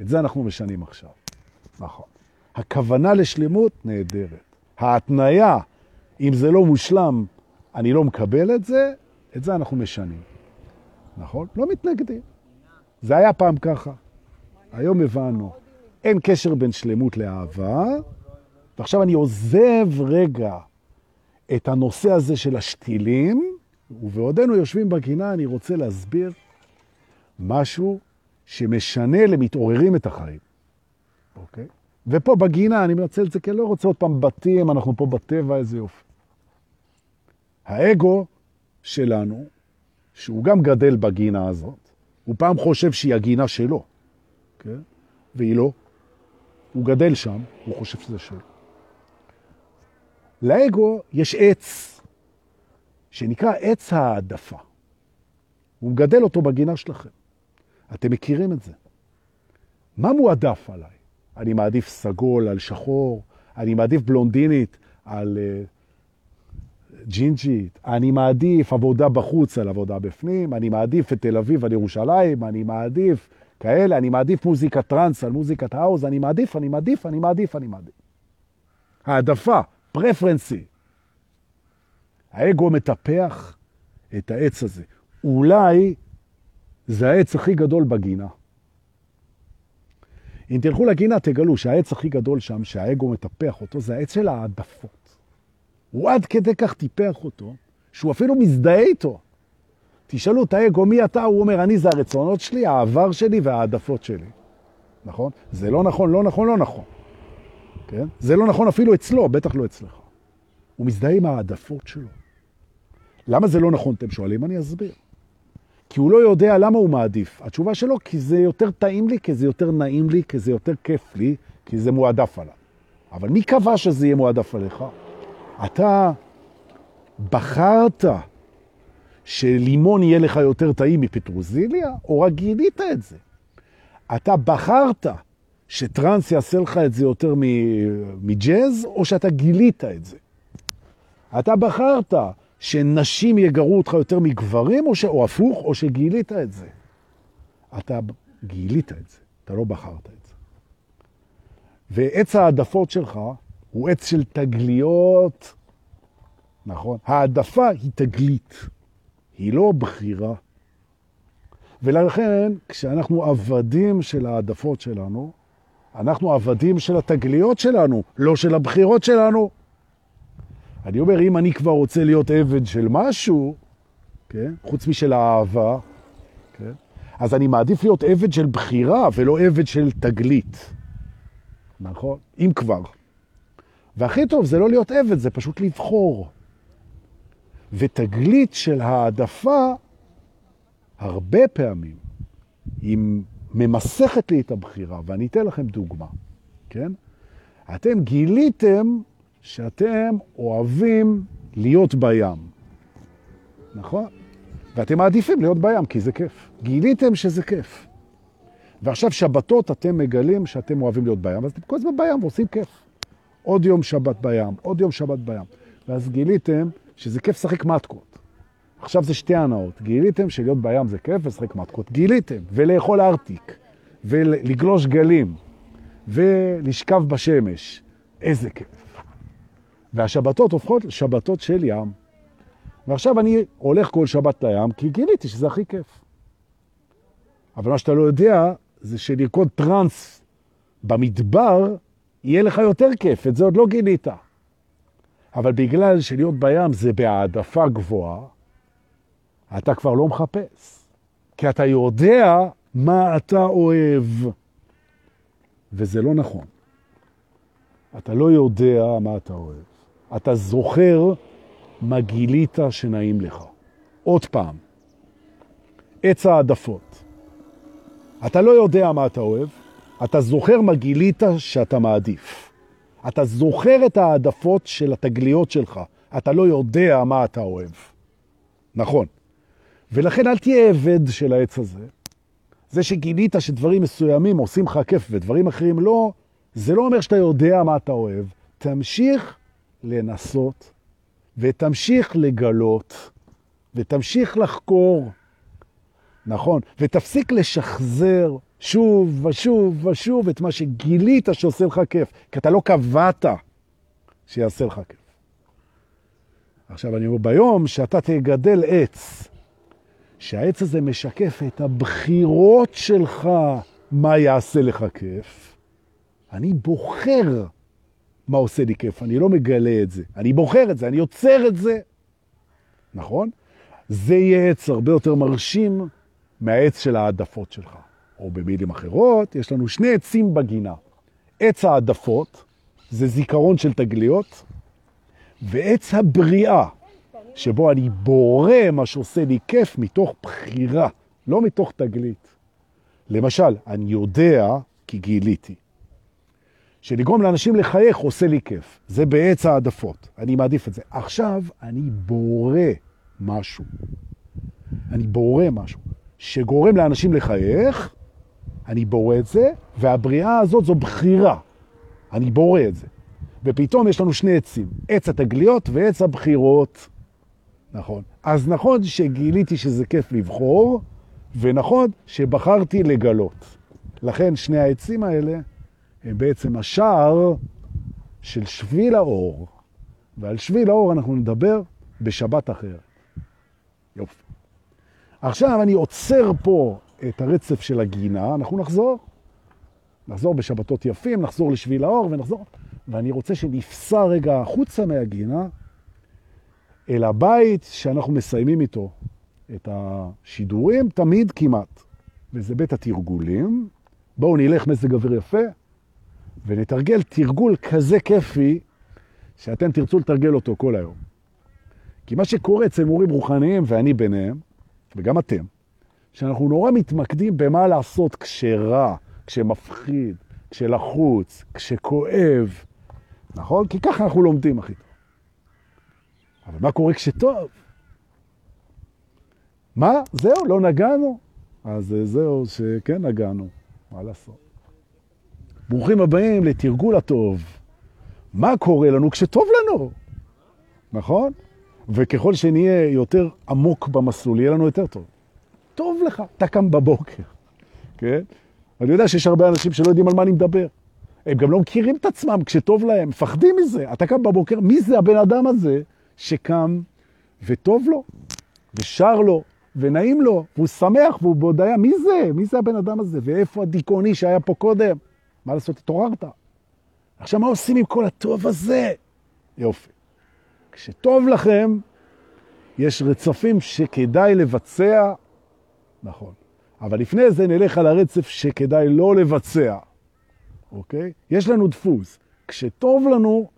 S1: את זה אנחנו משנים עכשיו. נכון. הכוונה לשלמות נהדרת. ההתניה, אם זה לא מושלם, אני לא מקבל את זה, את זה אנחנו משנים. נכון? לא מתנגדים. זה היה פעם ככה. היום הבנו, אין קשר בין שלמות לאהבה, ועכשיו אני עוזב רגע את הנושא הזה של השתילים, ובעודנו יושבים בגינה אני רוצה להסביר משהו שמשנה למתעוררים את החיים. אוקיי? ופה בגינה, אני מנצל את זה כי אני לא רוצה עוד פעם בתים, אנחנו פה בטבע, איזה יופי. האגו שלנו, שהוא גם גדל בגינה הזאת, הוא פעם חושב שהיא הגינה שלו, כן? והיא לא. הוא גדל שם, הוא חושב שזה שלו. לאגו יש עץ, שנקרא עץ העדפה. הוא מגדל אותו בגינה שלכם. אתם מכירים את זה. מה מועדף עליי? אני מעדיף סגול על שחור, אני מעדיף בלונדינית על uh, ג'ינג'ית, אני מעדיף עבודה בחוץ על עבודה בפנים, אני מעדיף את תל אביב על ירושלים, אני מעדיף כאלה, אני מעדיף מוזיקת טרנס על מוזיקת האוז, אני מעדיף, אני מעדיף, אני מעדיף, אני מעדיף. העדפה, פרפרנסי. האגו מטפח את העץ הזה. אולי זה העץ הכי גדול בגינה. אם תלכו לגינה, תגלו שהעץ הכי גדול שם, שהאגו מטפח אותו, זה העץ של העדפות. הוא עד כדי כך טיפח אותו, שהוא אפילו מזדהה איתו. תשאלו את האגו, מי אתה? הוא אומר, אני זה הרצונות שלי, העבר שלי והעדפות שלי. נכון? זה לא נכון, לא נכון, לא נכון. כן? זה לא נכון אפילו אצלו, בטח לא אצלך. הוא מזדהה עם העדפות שלו. למה זה לא נכון, אתם שואלים? אני אסביר. כי הוא לא יודע למה הוא מעדיף. התשובה שלו, כי זה יותר טעים לי, כי זה יותר נעים לי, כי זה יותר כיף לי, כי זה מועדף עליו. אבל מי קבע שזה יהיה מועדף עליך? אתה בחרת שלימון יהיה לך יותר טעים מפטרוזיליה, או רק גילית את זה? אתה בחרת שטרנס יעשה לך את זה יותר מג'אז, או שאתה גילית את זה? אתה בחרת שנשים יגרו אותך יותר מגברים, או, ש... או הפוך, או שגילית את זה. אתה גילית את זה, אתה לא בחרת את זה. ועץ העדפות שלך הוא עץ של תגליות, נכון? העדפה היא תגלית, היא לא בחירה. ולכן, כשאנחנו עבדים של העדפות שלנו, אנחנו עבדים של התגליות שלנו, לא של הבחירות שלנו. אני אומר, אם אני כבר רוצה להיות עבד של משהו, כן? חוץ משל האהבה, כן? אז אני מעדיף להיות עבד של בחירה ולא עבד של תגלית. נכון? אם כבר. והכי טוב זה לא להיות עבד, זה פשוט לבחור. ותגלית של העדפה, הרבה פעמים, היא ממסכת לי את הבחירה, ואני אתן לכם דוגמה, כן? אתם גיליתם שאתם אוהבים להיות בים, נכון? ואתם מעדיפים להיות בים כי זה כיף. גיליתם שזה כיף. ועכשיו שבתות אתם מגלים שאתם אוהבים להיות בים, אז אתם כל הזמן בים ועושים כיף. עוד יום שבת בים, עוד יום שבת בים. ואז גיליתם שזה כיף לשחק מתקות. עכשיו זה שתי הנאות. גיליתם שלהיות בים זה כיף לשחק מתקות. גיליתם. ולאכול ארטיק, ולגלוש גלים, ולשכב בשמש. איזה כיף. והשבתות הופכות לשבתות של ים. ועכשיו אני הולך כל שבת לים, כי גיליתי שזה הכי כיף. אבל מה שאתה לא יודע, זה שלרקוד טרנס במדבר, יהיה לך יותר כיף, את זה עוד לא גילית. אבל בגלל שלהיות בים זה בהעדפה גבוהה, אתה כבר לא מחפש. כי אתה יודע מה אתה אוהב, וזה לא נכון. אתה לא יודע מה אתה אוהב. אתה זוכר מה גילית שנעים לך. עוד פעם, עץ העדפות. אתה לא יודע מה אתה אוהב, אתה זוכר מה גילית שאתה מעדיף. אתה זוכר את העדפות של התגליות שלך, אתה לא יודע מה אתה אוהב. נכון. ולכן אל תהיה עבד של העץ הזה. זה שגילית שדברים מסוימים עושים לך כיף ודברים אחרים לא, זה לא אומר שאתה יודע מה אתה אוהב. תמשיך לנסות, ותמשיך לגלות, ותמשיך לחקור, נכון? ותפסיק לשחזר שוב ושוב ושוב את מה שגילית שעושה לך כיף, כי אתה לא קבעת שיעשה לך כיף. עכשיו אני אומר, ביום שאתה תגדל עץ שהעץ הזה משקף את הבחירות שלך, מה יעשה לך כיף. אני בוחר מה עושה לי כיף, אני לא מגלה את זה. אני בוחר את זה, אני יוצר את זה. נכון? זה יהיה עץ הרבה יותר מרשים מהעץ של העדפות שלך. או במילים אחרות, יש לנו שני עצים בגינה. עץ העדפות, זה זיכרון של תגליות, ועץ הבריאה, שבו אני בורא מה שעושה לי כיף מתוך בחירה, לא מתוך תגלית. למשל, אני יודע, כי גיליתי, שלגרום לאנשים לחייך עושה לי כיף. זה בעץ העדפות, אני מעדיף את זה. עכשיו אני בורא משהו. אני בורא משהו שגורם לאנשים לחייך, אני בורא את זה, והבריאה הזאת זו בחירה. אני בורא את זה. ופתאום יש לנו שני עצים, עץ התגליות ועץ הבחירות. נכון. אז נכון שגיליתי שזה כיף לבחור, ונכון שבחרתי לגלות. לכן שני העצים האלה בעצם השער של שביל האור. ועל שביל האור אנחנו נדבר בשבת אחרת. יופי. עכשיו אני עוצר פה את הרצף של הגינה, אנחנו נחזור. נחזור בשבתות יפים, נחזור לשביל האור ונחזור. ואני רוצה שנפסע רגע החוצה מהגינה אל הבית שאנחנו מסיימים איתו את השידורים, תמיד כמעט. וזה בית התרגולים. בואו נלך מזג אוויר יפה ונתרגל תרגול כזה כיפי שאתם תרצו לתרגל אותו כל היום. כי מה שקורה אצל מורים רוחניים, ואני ביניהם, וגם אתם, שאנחנו נורא מתמקדים במה לעשות כשרע, כשמפחיד, כשלחוץ, כשכואב, נכון? כי ככה אנחנו לומדים הכי טוב. אבל מה קורה כשטוב? מה? זהו, לא נגענו? אז זהו, שכן נגענו, מה לעשות? ברוכים הבאים לתרגול הטוב. מה קורה לנו כשטוב לנו? נכון? וככל שנהיה יותר עמוק במסלול, יהיה לנו יותר טוב. טוב לך, אתה קם בבוקר, כן? אני יודע שיש הרבה אנשים שלא יודעים על מה אני מדבר. הם גם לא מכירים את עצמם כשטוב להם, מפחדים מזה. אתה קם בבוקר, מי זה הבן אדם הזה שקם וטוב לו, ושר לו, ונעים לו, והוא שמח, והוא בהודעה, מי זה? מי זה הבן אדם הזה? ואיפה הדיכאוני שהיה פה קודם? מה לעשות? התעוררת. עכשיו, מה עושים עם כל הטוב הזה? יופי. כשטוב לכם, יש רצפים שכדאי לבצע, נכון. אבל לפני זה נלך על הרצף שכדאי לא לבצע, אוקיי? יש לנו דפוס. כשטוב לנו,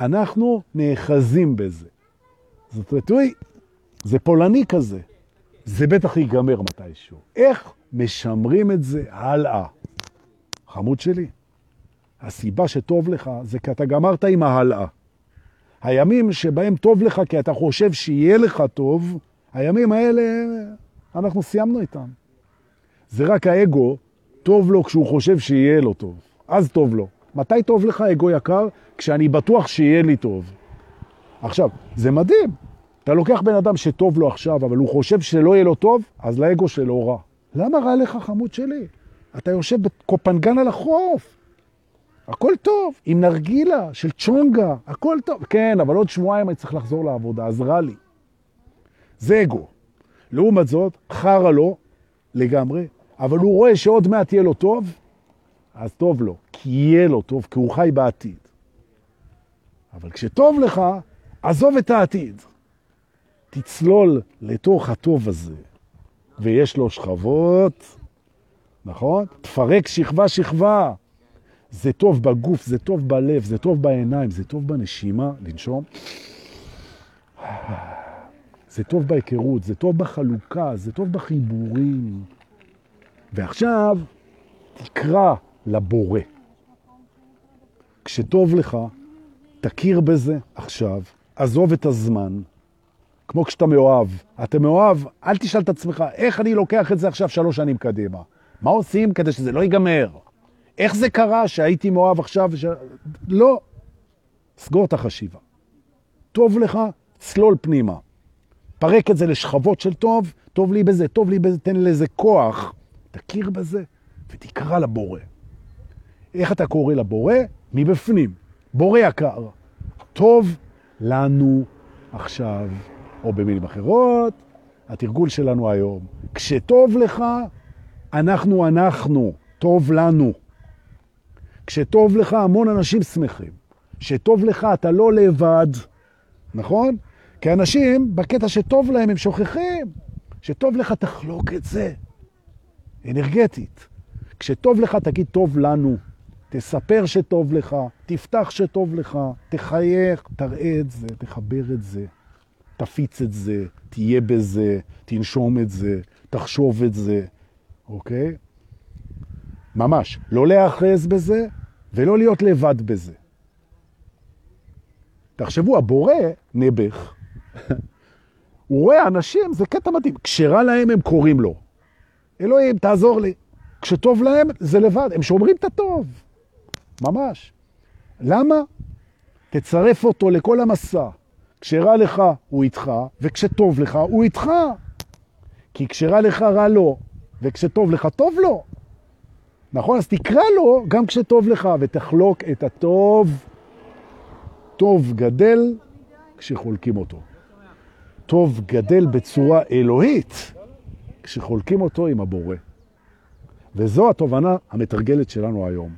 S1: אנחנו נאחזים בזה. זאת אומרת, אוי, זה פולני כזה. זה בטח ייגמר מתישהו. איך משמרים את זה הלאה? חמוד שלי, הסיבה שטוב לך זה כי אתה גמרת עם ההלאה. הימים שבהם טוב לך כי אתה חושב שיהיה לך טוב, הימים האלה, אנחנו סיימנו איתם. זה רק האגו, טוב לו כשהוא חושב שיהיה לו טוב. אז טוב לו. מתי טוב לך, אגו יקר? כשאני בטוח שיהיה לי טוב. עכשיו, זה מדהים. אתה לוקח בן אדם שטוב לו עכשיו, אבל הוא חושב שלא יהיה לו טוב, אז לאגו שלו רע. למה רע לך, חמוד שלי? אתה יושב בקופנגן על החוף. הכל טוב, עם נרגילה של צ'ונגה, הכל טוב. כן, אבל עוד שבועיים אני צריך לחזור לעבודה, אז רע לי. זה אגו. לעומת זאת, חרא לו לגמרי, אבל הוא רואה שעוד מעט יהיה לו טוב, אז טוב לו, כי יהיה לו טוב, כי הוא חי בעתיד. אבל כשטוב לך, עזוב את העתיד. תצלול לתוך הטוב הזה, ויש לו שכבות, נכון? תפרק שכבה שכבה. זה טוב בגוף, זה טוב בלב, זה טוב בעיניים, זה טוב בנשימה, לנשום. זה טוב בהיכרות, זה טוב בחלוקה, זה טוב בחיבורים. ועכשיו תקרא לבורא. כשטוב לך, תכיר בזה עכשיו, עזוב את הזמן. כמו כשאתה מאוהב. אתה מאוהב, אל תשאל את עצמך, איך אני לוקח את זה עכשיו שלוש שנים קדימה? מה עושים כדי שזה לא ייגמר? איך זה קרה שהייתי מאוהב עכשיו? וש... לא. סגור את החשיבה. טוב לך, צלול פנימה. פרק את זה לשכבות של טוב, טוב לי בזה, טוב לי בזה, תן לזה כוח. תכיר בזה ותקרא לבורא. איך אתה קורא לבורא? מבפנים. בורא יקר. טוב לנו עכשיו, או במילים אחרות, התרגול שלנו היום. כשטוב לך, אנחנו אנחנו, טוב לנו. כשטוב לך, המון אנשים שמחים. כשטוב לך, אתה לא לבד, נכון? כי אנשים, בקטע שטוב להם, הם שוכחים. כשטוב לך, תחלוק את זה. אנרגטית. כשטוב לך, תגיד טוב לנו. תספר שטוב לך, תפתח שטוב לך, תחייך, תראה את זה, תחבר את זה, תפיץ את זה, תהיה בזה, תנשום את זה, תחשוב את זה, אוקיי? ממש, לא להאחז בזה ולא להיות לבד בזה. תחשבו, הבורא נבח, הוא רואה אנשים, זה קטע מדהים, כשרע להם הם קוראים לו. אלוהים, תעזור לי. כשטוב להם זה לבד, הם שומרים את הטוב. ממש. למה? תצרף אותו לכל המסע. כשרע לך, הוא איתך, וכשטוב לך, הוא איתך. כי כשרע לך, רע לו, וכשטוב לך, טוב לו. נכון? אז תקרא לו גם כשטוב לך, ותחלוק את הטוב. טוב גדל כשחולקים אותו. טוב גדל בצורה אלוהית כשחולקים אותו עם הבורא. וזו התובנה המתרגלת שלנו היום.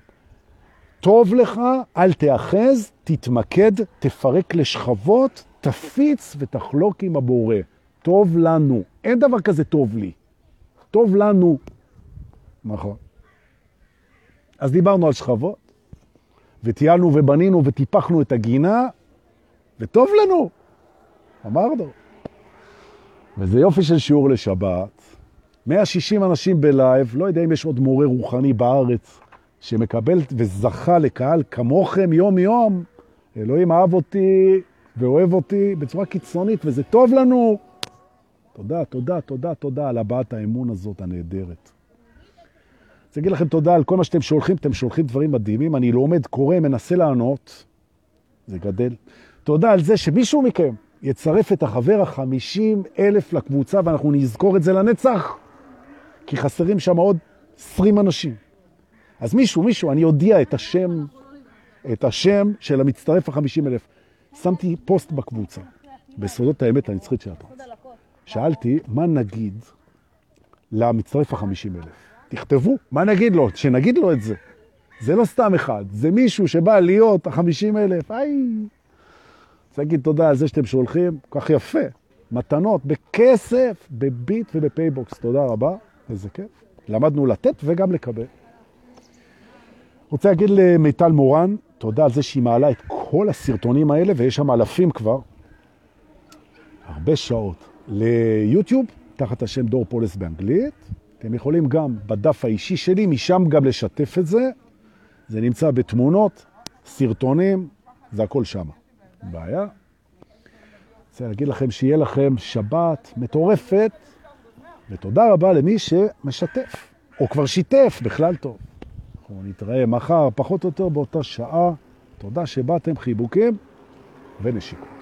S1: טוב לך, אל תאחז, תתמקד, תפרק לשכבות, תפיץ ותחלוק עם הבורא. טוב לנו. אין דבר כזה טוב לי. טוב לנו. נכון. אז דיברנו על שכבות, וטיילנו ובנינו וטיפחנו את הגינה, וטוב לנו. אמרנו. וזה יופי של שיעור לשבת. 160 אנשים בלייב, לא יודע אם יש עוד מורה רוחני בארץ שמקבל וזכה לקהל כמוכם יום-יום. אלוהים אהב אותי ואוהב אותי בצורה קיצונית, וזה טוב לנו. תודה, תודה, תודה, תודה על הבעת האמון הזאת הנהדרת. אני אגיד לכם תודה על כל מה שאתם שולחים, אתם שולחים דברים מדהימים, אני לומד, קורא, מנסה לענות, זה גדל. תודה על זה שמישהו מכם יצרף את החבר החמישים אלף לקבוצה, ואנחנו נזכור את זה לנצח, כי חסרים שם עוד עשרים אנשים. אז מישהו, מישהו, אני אודיע את השם, את השם של המצטרף החמישים אלף. שמתי פוסט בקבוצה, בסודות האמת הנצחית של הפרס. שאלתי, מה נגיד למצטרף החמישים אלף? תכתבו, מה נגיד לו? שנגיד לו את זה. זה לא סתם אחד, זה מישהו שבא להיות החמישים אלף. היי. רוצה להגיד תודה על זה שאתם שולחים, כל כך יפה. מתנות בכסף, בביט ובפייבוקס. תודה רבה, איזה כיף. למדנו לתת וגם לקבל. רוצה להגיד למיטל מורן, תודה על זה שהיא מעלה את כל הסרטונים האלה, ויש שם אלפים כבר, הרבה שעות, ליוטיוב, תחת השם דור פולס באנגלית. אתם יכולים גם בדף האישי שלי, משם גם לשתף את זה. זה נמצא בתמונות, סרטונים, זה הכל שם. בעיה. רוצה להגיד לכם שיהיה לכם שבת מטורפת, ותודה רבה למי שמשתף, או כבר שיתף, בכלל טוב. אנחנו נתראה מחר, פחות או יותר באותה שעה. תודה שבאתם, חיבוקים ונשיקות.